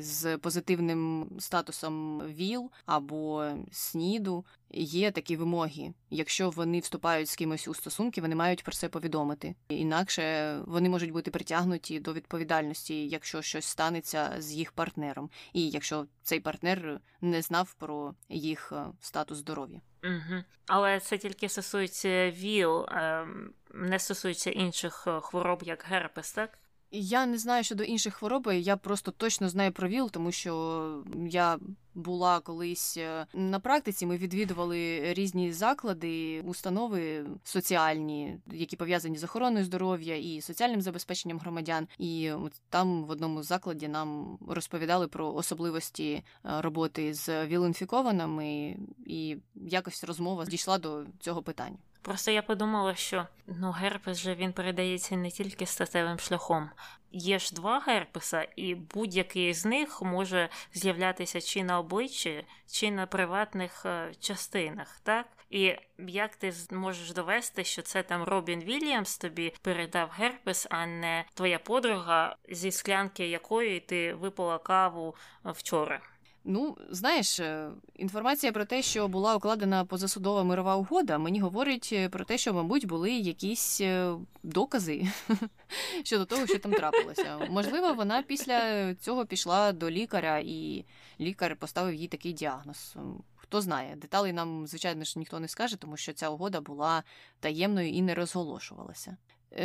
з позитивним статусом ВІЛ або СНІДу, є такі вимоги. Якщо вони вступають з кимось у стосунки, вони мають про це повідомити. Інакше вони можуть бути притягнуті до відповідальності, якщо щось станеться з їх партнером, і якщо цей партнер не знав про їх е, статус здоров'я. Угу. Але це тільки стосується ВІЛ, ем, не стосується інших е, хвороб, як герпес, так? Я не знаю щодо інших хвороб, я просто точно знаю про ВІЛ, тому що я була колись е, на практиці. Ми відвідували різні заклади, установи соціальні, які пов'язані з охороною здоров'я і соціальним забезпеченням громадян. І там в одному закладі нам розповідали про особливості е, роботи з віл-інфікованими, і якось розмова дійшла до цього питання. Просто я подумала, що ну герпес же він передається не тільки статевим шляхом. Є ж два герпеса, і будь-який з них може з'являтися чи на обличчі, чи на приватних е, частинах, так? І як ти можеш довести, що це там Робін Вільямс тобі передав герпес, а не твоя подруга, зі склянки якої ти випила каву вчора? Ну, знаєш, е, інформація про те, що була укладена позасудова мирова угода, мені говорить е, про те, що, мабуть, були якісь е, докази щодо того, що там трапилося. Можливо, вона після цього пішла до лікаря, і лікар поставив їй такий діагноз. Хто знає, деталей нам, звичайно ж, ніхто не скаже, тому що ця угода була таємною і не розголошувалася.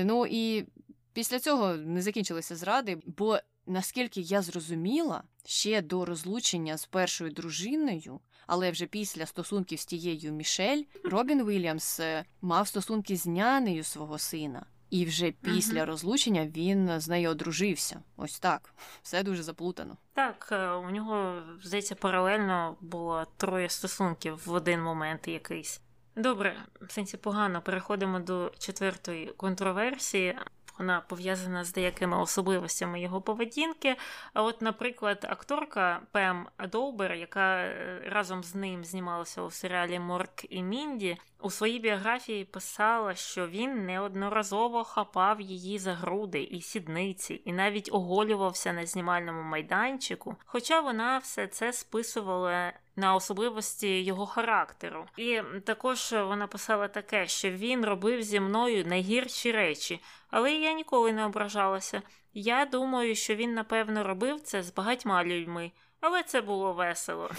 Ну і після цього не закінчилися зради, бо наскільки я зрозуміла, ще до розлучення з першою дружиною, але вже після стосунків з тією Мішель, Робін Вільямс е, мав стосунки з нянею свого сина. І вже після розлучення він з нею одружився. Ось так. Все дуже заплутано. Так, е, у нього, здається, паралельно було троє стосунків в один момент якийсь. Добре, в сенсі погано переходимо до четвертої контроверсії. Вона пов'язана з деякими особливостями його поведінки. А от, наприклад, акторка Пем Доубер, яка е, разом з ним знімалася у серіалі Морк і Мінді, у своїй біографії писала, що він неодноразово хапав її за груди і сідниці, і навіть оголювався на знімальному майданчику. Хоча вона все це списувала на особливості його характеру. І також вона писала таке, що він робив зі мною найгірші речі, але я ніколи не ображалася. Я думаю, що він напевно робив це з багатьма людьми, але це було весело.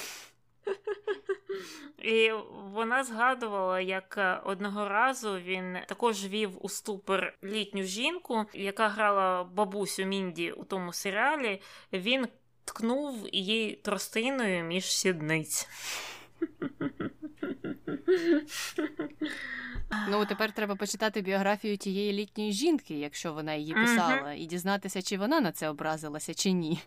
І вона згадувала, як е, одного разу він також вів у ступор літню жінку, яка грала бабусю Мінді у тому серіалі. Він ткнув її тростиною між сідниць. Ну, тепер треба почитати біографію тієї літньої жінки, якщо вона її писала, і дізнатися, чи вона на це образилася, чи ні.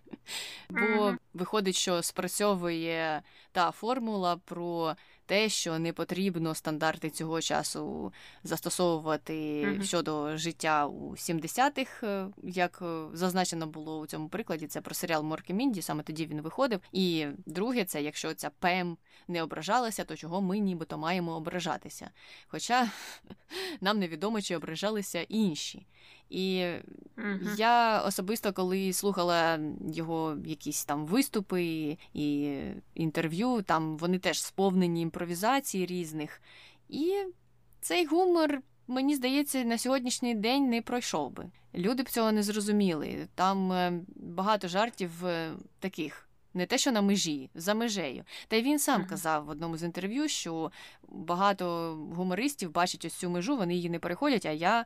Бо виходить, що спрацьовує та формула про те, що не потрібно стандарти цього часу застосовувати mm-hmm. щодо життя у 70-х, е, як е, зазначено було у цьому прикладі, це про серіал Морки Мінді, саме тоді він виходив. І друге, це якщо ця Пем не ображалася, то чого ми нібито маємо ображатися. Хоча нам невідомо, чи ображалися інші. І uh-huh. я особисто, коли слухала його якісь там виступи і інтерв'ю, там вони теж сповнені імпровізацій різних. І цей гумор, мені здається, на сьогоднішній день не пройшов би. Люди б цього не зрозуміли. Там е, багато жартів е, таких не те, що на межі, за межею. Та й він сам казав в одному з інтерв'ю, що багато гумористів бачать ось цю межу, вони її не переходять, а я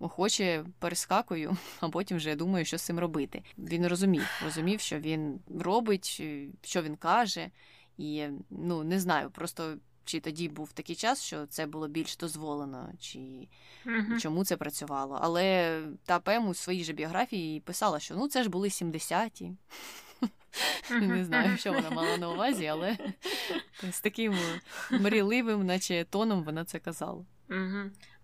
охоче перескакую, а потім вже думаю, що з цим робити. Він розумів, розумів, що він робить, що він каже, і ну не знаю, просто. Чи тоді був такий час, що це було більш дозволено, чи uh-huh. чому це працювало? Але та Пем у своїй же біографії писала, що ну це ж були 70-ті. Не знаю, що вона мала на увазі, але з таким мрійливим, наче тоном, вона це казала.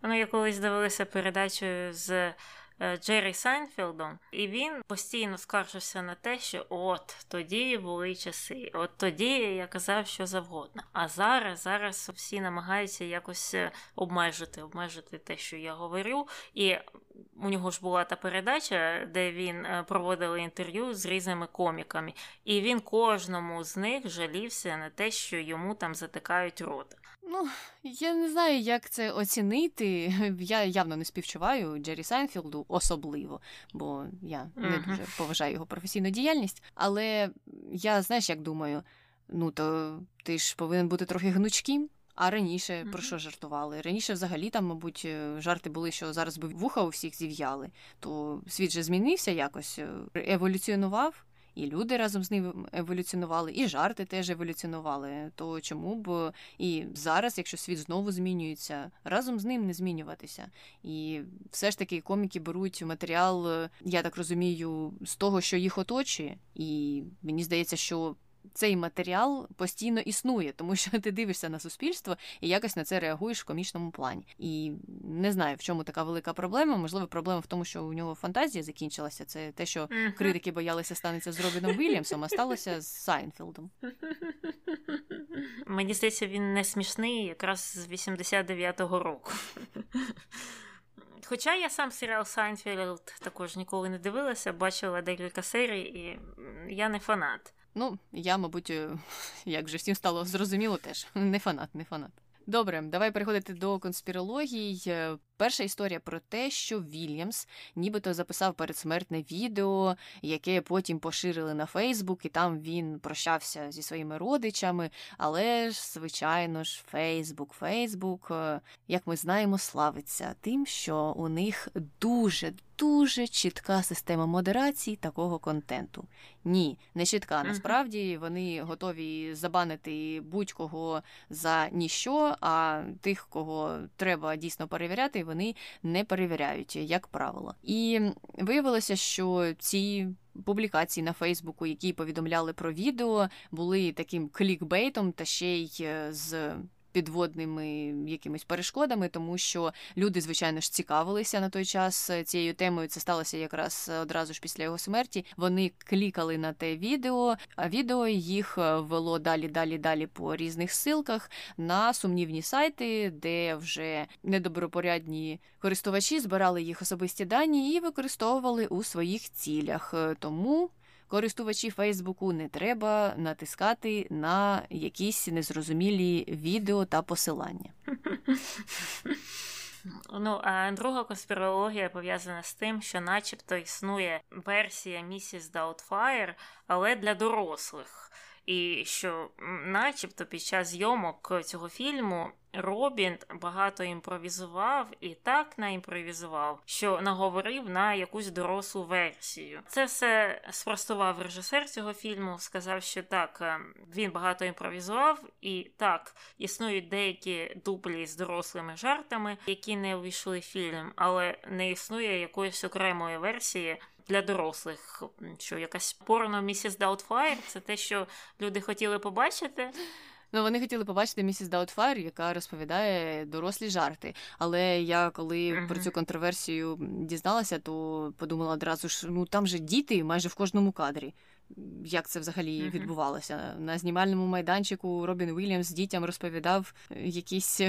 Вона я колись дивилася передачу з Джері Сайнфілдом, і він постійно скаржився на те, що от тоді були часи, от тоді я казав що завгодно. А зараз зараз всі намагаються якось е, обмежити, обмежити те, що я говорю. І у нього ж була та передача, де він е, проводив інтерв'ю з різними коміками, і він кожному з них жалівся на те, що йому там затикають рота. Ну, я не знаю, як це оцінити. Я явно не співчуваю Джері Сайнфілду особливо, бо я не дуже поважаю його професійну діяльність. Але я знаєш, як думаю, ну то ти ж повинен бути трохи гнучким. А раніше про що жартували? Раніше, взагалі, там, мабуть, е, жарти були, що зараз би вуха у всіх зів'яли, то світ же змінився якось, е, еволюціонував і люди разом з ним еволюціонували, і жарти теж еволюціонували. То чому б і зараз, якщо світ знову змінюється, разом з ним не змінюватися? І все ж таки коміки беруть матеріал, я так розумію, з того, що їх оточує, і мені здається, що цей матеріал постійно існує, тому що ти дивишся на суспільство і якось на це реагуєш в комічному плані. І не знаю, в чому така велика проблема. Можливо, проблема в тому, що у нього фантазія закінчилася. Це те, що критики боялися станеться з Робіном Вільямсом, а сталося з Сайнфілдом. Мені здається, він не смішний якраз з 89-го року. Хоча я сам серіал Сайнфілд також ніколи не дивилася, бачила декілька серій, і я не фанат. Ну, я, мабуть, е, як вже всім стало зрозуміло, теж не фанат, не фанат. Добре, давай переходити до конспірології. Перша історія про те, що Вільямс нібито записав передсмертне відео, яке потім поширили на Фейсбук, і там він прощався зі своїми родичами. Але ж, звичайно ж, Фейсбук, Фейсбук, е, як ми знаємо, славиться тим, що у них дуже дуже чітка система модерації такого контенту. Ні, не чітка. Насправді вони готові забанити будь-кого за ніщо, а тих, кого треба дійсно перевіряти вони не перевіряють, як правило. І виявилося, що ці. Публікації на Фейсбуку, які повідомляли про відео, були таким клікбейтом та ще й е, з підводними якимись перешкодами, тому що люди, звичайно ж, цікавилися на той час е, цією темою. Це сталося якраз одразу ж після його смерті. Вони клікали на те відео, а відео їх е, вело далі, далі, далі по різних ссылках на сумнівні сайти, де вже недобропорядні користувачі збирали їх особисті дані і використовували у своїх цілях. Е, тому користувачі Фейсбуку не треба натискати на якісь незрозумілі відео та посилання. Ну, а друга конспірологія пов'язана з тим, що, начебто, існує версія місіс Даутфайр, але для дорослих. І що, начебто, під час зйомок цього фільму Робін багато імпровізував і так наімпровізував, що наговорив на якусь дорослу версію. Це все спростував режисер цього фільму. Сказав, що так е, він багато імпровізував, і так існують деякі дублі з дорослими жартами, які не увійшли в фільм, але не існує якоїсь окремої версії. Для дорослих, що якась порно місіс Даутфайр, це те, що люди хотіли побачити. Ну, вони хотіли побачити місіс Даутфайр, яка розповідає дорослі жарти. Але я коли uh-huh. про цю контроверсію дізналася, то подумала одразу ж: ну там же діти майже в кожному кадрі. Як це взагалі uh-huh. відбувалося на знімальному майданчику? Робін Уільямс дітям розповідав якісь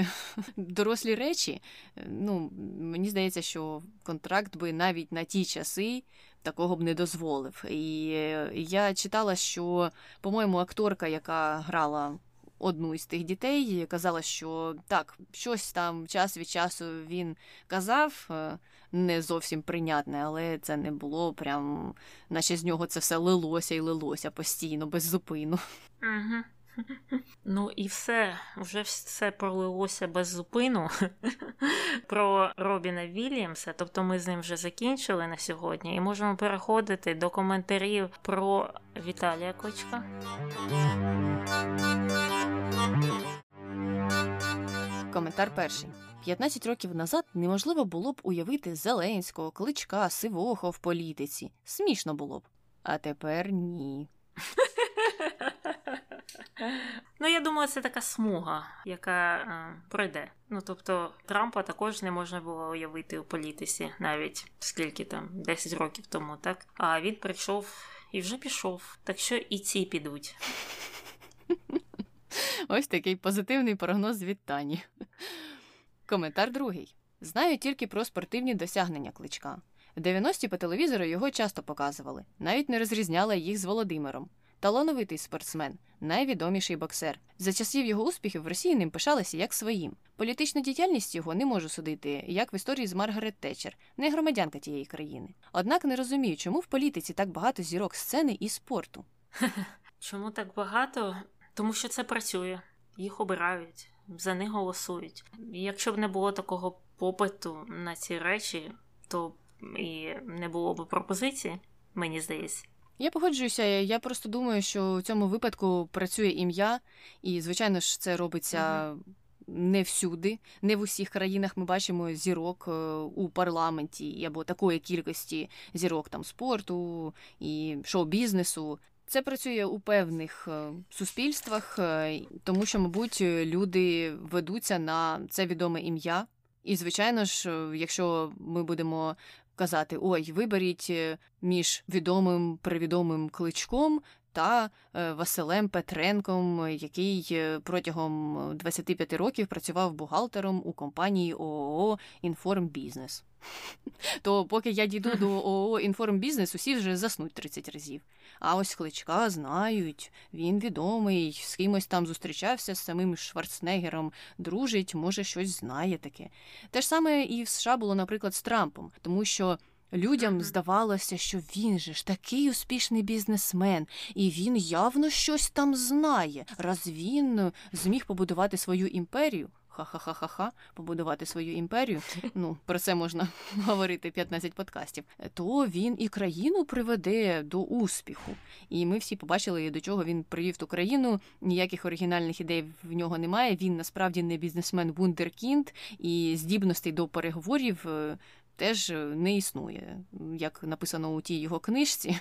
дорослі речі. Ну мені здається, що контракт би навіть на ті часи такого б не дозволив. І я читала, що, по-моєму, акторка, яка грала одну із тих дітей, казала, що так, щось там час від часу він казав, е, не зовсім прийнятне, але це не було прям, наче з нього це все лилося і лилося постійно, без зупину. Угу. Ну і все, вже все пролилося без зупину про Робіна Вільямса. Тобто ми з ним вже закінчили на сьогодні і можемо переходити до коментарів про Віталія Кочка. Коментар перший. 15 років назад неможливо було б уявити Зеленського, кличка, Сивого в політиці. Смішно було б. А тепер ні. Ну, я думаю, це така смуга, яка е, пройде. Ну тобто Трампа також не можна було уявити у політиці навіть скільки там 10 років тому, так? А він прийшов і вже пішов. Так що і ці підуть. Ось такий позитивний прогноз від Тані. Коментар другий. Знаю тільки про спортивні досягнення кличка. В 90-ті по телевізору його часто показували, навіть не розрізняла їх з Володимиром. Талановитий спортсмен, найвідоміший боксер. За часів його успіхів в Росії ним пишалися як своїм. Політичну діяльність його не можу судити, як в історії з Маргарет Тетчер, не громадянка тієї країни. Однак не розумію, чому в політиці так багато зірок сцени і спорту. Чому так багато? Тому що це працює, їх обирають, за них голосують. Якщо б не було такого попиту на ці речі, то і не було б пропозиції, мені здається. Я погоджуюся. Я просто думаю, що в цьому випадку працює ім'я, і, звичайно ж, це робиться. Mm-hmm. Не всюди, не в усіх країнах ми бачимо зірок е, у парламенті або такої кількості зірок там спорту і шоу-бізнесу. Це працює у певних е, суспільствах, е, тому що, мабуть, люди ведуться на це відоме ім'я. І, звичайно ж, якщо ми будемо казати: ой, виберіть е, між відомим привідомим кличком та е, Василем Петренком, який е, протягом 25 років працював бухгалтером у компанії ООО «Інформбізнес». То поки я дійду до ООО «Інформбізнес», усі вже заснуть 30 разів. А ось кличка знають, він відомий, з кимось там зустрічався з самим Шварценеггером, дружить, може, щось знає таке. Те ж саме і в США було, наприклад, з Трампом, тому що. Людям здавалося, що він же ж такий успішний бізнесмен, і він явно щось там знає, раз він зміг побудувати свою імперію ха-ха-ха-ха-ха, побудувати свою імперію. Ну, про це можна говорити 15 подкастів. То він і країну приведе до успіху. І ми всі побачили, до чого він привів ту країну. Ніяких оригінальних ідей в нього немає. Він насправді не бізнесмен Вундеркінд і здібностей до переговорів. Е, теж не існує, як написано у тій його книжці.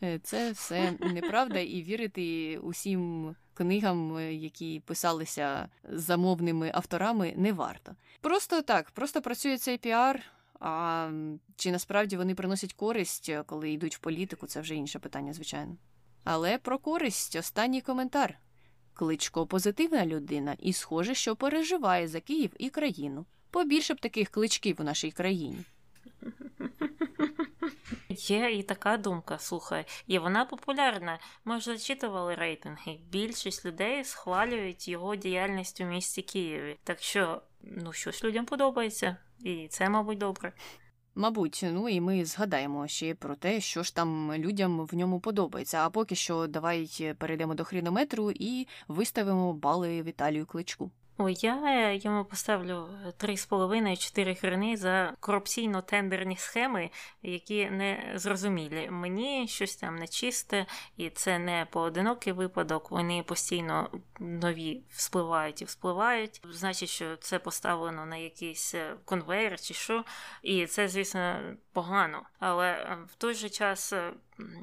Це все неправда, і вірити усім книгам, е, які писалися замовними авторами, не варто. Просто так, просто працює цей піар. А чи насправді вони приносять користь, е, коли йдуть в політику, це вже інше питання, звичайно. Але про користь останній коментар. Кличко позитивна людина, і схоже, що переживає за Київ і країну. Побільше б таких кличків у нашій країні. Є і така думка, слухай, і вона популярна. Ми ж зачитували рейтинги. Більшість людей схвалюють його діяльність у місті Києві. Так що, ну щось людям подобається, і це, мабуть, добре. Мабуть, ну і ми згадаємо ще про те, що ж там людям в ньому подобається. А поки що давай перейдемо до хронометру і виставимо бали Віталію Кличку. Ой, я йому поставлю 3,5-4 хрени за корупційно-тендерні схеми, які не зрозумілі. Мені щось там нечисте, і це не поодинокий випадок. Вони постійно нові вспливають і вспливають. Значить, що це поставлено на якийсь е, конвейер чи що, і це, звісно, погано. Але е, в той же час е,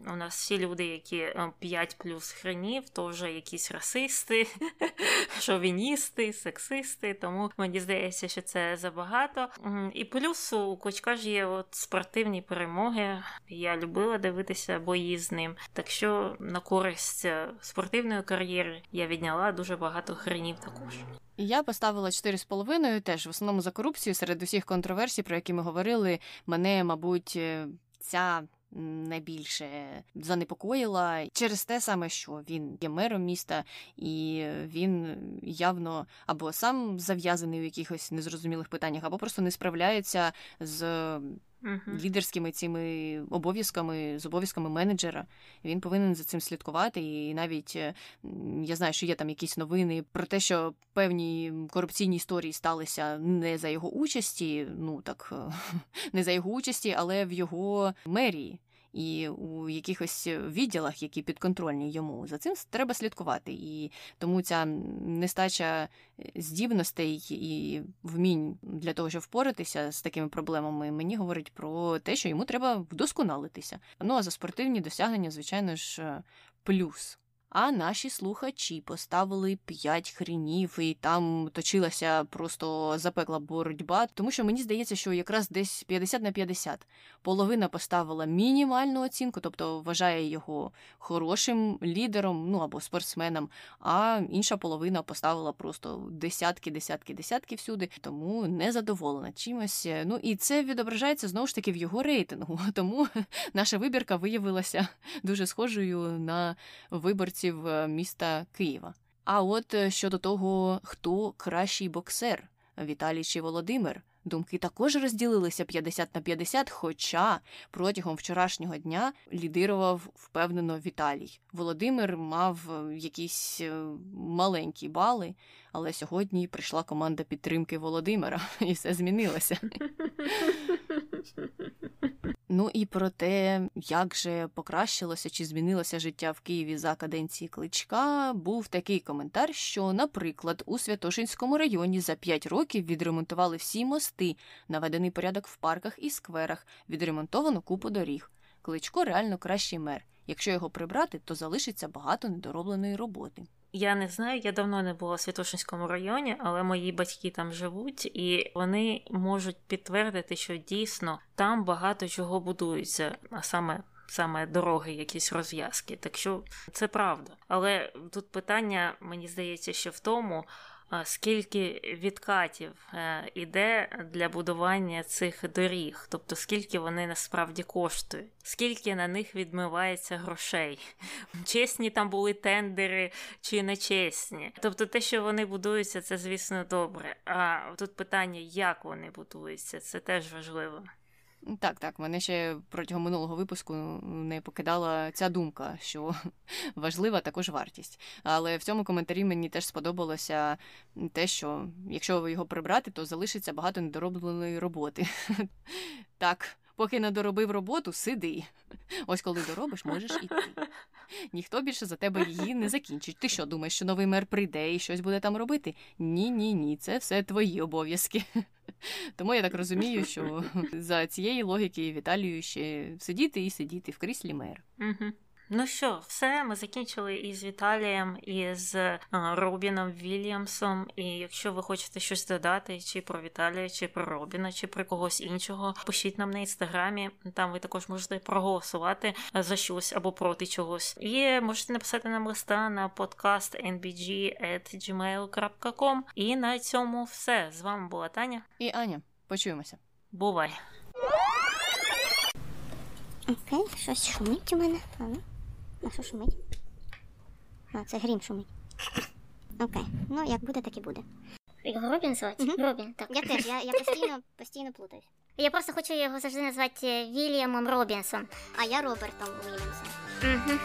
у нас всі люди, які 5 плюс хренів, то вже якісь расисти, шовіністи, сексисти. Тому мені здається, що це забагато. І плюс у Кочка ж є от спортивні перемоги. Я любила дивитися бої з ним. Так що на користь спортивної кар'єри я відняла дуже багато хренів також. Я поставила 4,5, теж в основному за корупцію серед усіх контроверсій, про які ми говорили. Мене, мабуть, е, ця найбільше занепокоїла через те саме, що він є мером міста, і він явно або сам зав'язаний у якихось незрозумілих питаннях, або просто не справляється з uh лідерськими цими обов'язками з обов'язками менеджера. Він повинен за цим слідкувати. І навіть е, я знаю, що є там якісь новини про те, що певні корупційні історії сталися не за його участі, ну так не за його участі, але в його мерії і у якихось відділах, які підконтрольні йому. За цим треба слідкувати. І тому ця нестача е, здібностей і вмінь для того, щоб впоратися з такими проблемами, мені говорить про те, що йому треба вдосконалитися. Ну а за спортивні досягнення, звичайно ж, е, плюс. А наші слухачі поставили п'ять хрінів, і там точилася просто запекла боротьба. Тому що мені здається, що якраз десь 50 на 50. Половина поставила мінімальну оцінку, тобто вважає його хорошим лідером, ну або спортсменом. А інша половина поставила просто десятки, десятки, десятки всюди, тому не задоволена чимось. Ну і це відображається знову ж таки в його рейтингу. Тому наша вибірка виявилася дуже схожою на виборці виборців е, міста Києва. А от е, щодо того, хто кращий боксер Віталій чи Володимир. Думки також розділилися 50 на 50, хоча протягом вчорашнього дня лідирував впевнено Віталій. Володимир мав е, якісь маленькі бали, але сьогодні прийшла команда підтримки Володимира, і все змінилося. Ну і про те, як же покращилося чи змінилося життя в Києві за каденції кличка, був такий коментар, що, наприклад, у Святошинському районі за 5 років відремонтували всі мости, наведений порядок в парках і скверах, відремонтовано купу доріг. Кличко реально кращий мер. Якщо його прибрати, то залишиться багато недоробленої роботи. Я не знаю, я давно не була в Святошинському районі, але мої батьки там живуть, і вони можуть підтвердити, що дійсно там багато чого будується, а саме. Саме дороги, якісь розв'язки, так що це правда. Але тут питання, мені здається, що в тому, скільки відкатів е, іде для будування цих доріг, тобто скільки вони насправді коштують, скільки на них відмивається грошей. Чесні там були тендери чи нечесні. Тобто те, що вони будуються, це звісно добре. А тут питання, як вони будуються, це теж важливо. Так, так, мене ще протягом минулого випуску не покидала ця думка, що важлива також вартість. Але в цьому коментарі мені теж сподобалося те, що якщо його прибрати, то залишиться багато недоробленої роботи. Так, поки не доробив роботу, сиди. Ось коли доробиш, можеш іти. Ніхто більше за тебе її не закінчить. Ти що думаєш, що новий мер прийде і щось буде там робити? Ні, ні, ні, це все твої обов'язки. Тому я так розумію, що за цієї логіки Віталію ще сидіти і сидіти в кріслі мер. Ну що, все, ми закінчили із Віталієм, і з Робіном Вільямсом. І якщо ви хочете щось додати, чи про Віталія, чи про Робіна, чи про когось іншого, пишіть нам на інстаграмі. Там ви також можете проголосувати за щось або проти чогось. І можете написати нам листа на подкаст nbg.gmail.com. І на цьому все. З вами була Таня і Аня. Почуємося. Бувай. Окей, щось шумить у мене. А що шумить? А, це грім шумить. Окей. Ну, як буде, так і буде. Його Робін звати? Угу. Робін, так. Я теж, я, я постійно, постійно плутаюсь. Я просто хочу його завжди назвати Вільямом Робінсом. А я Робертом Уільямсом. Угу.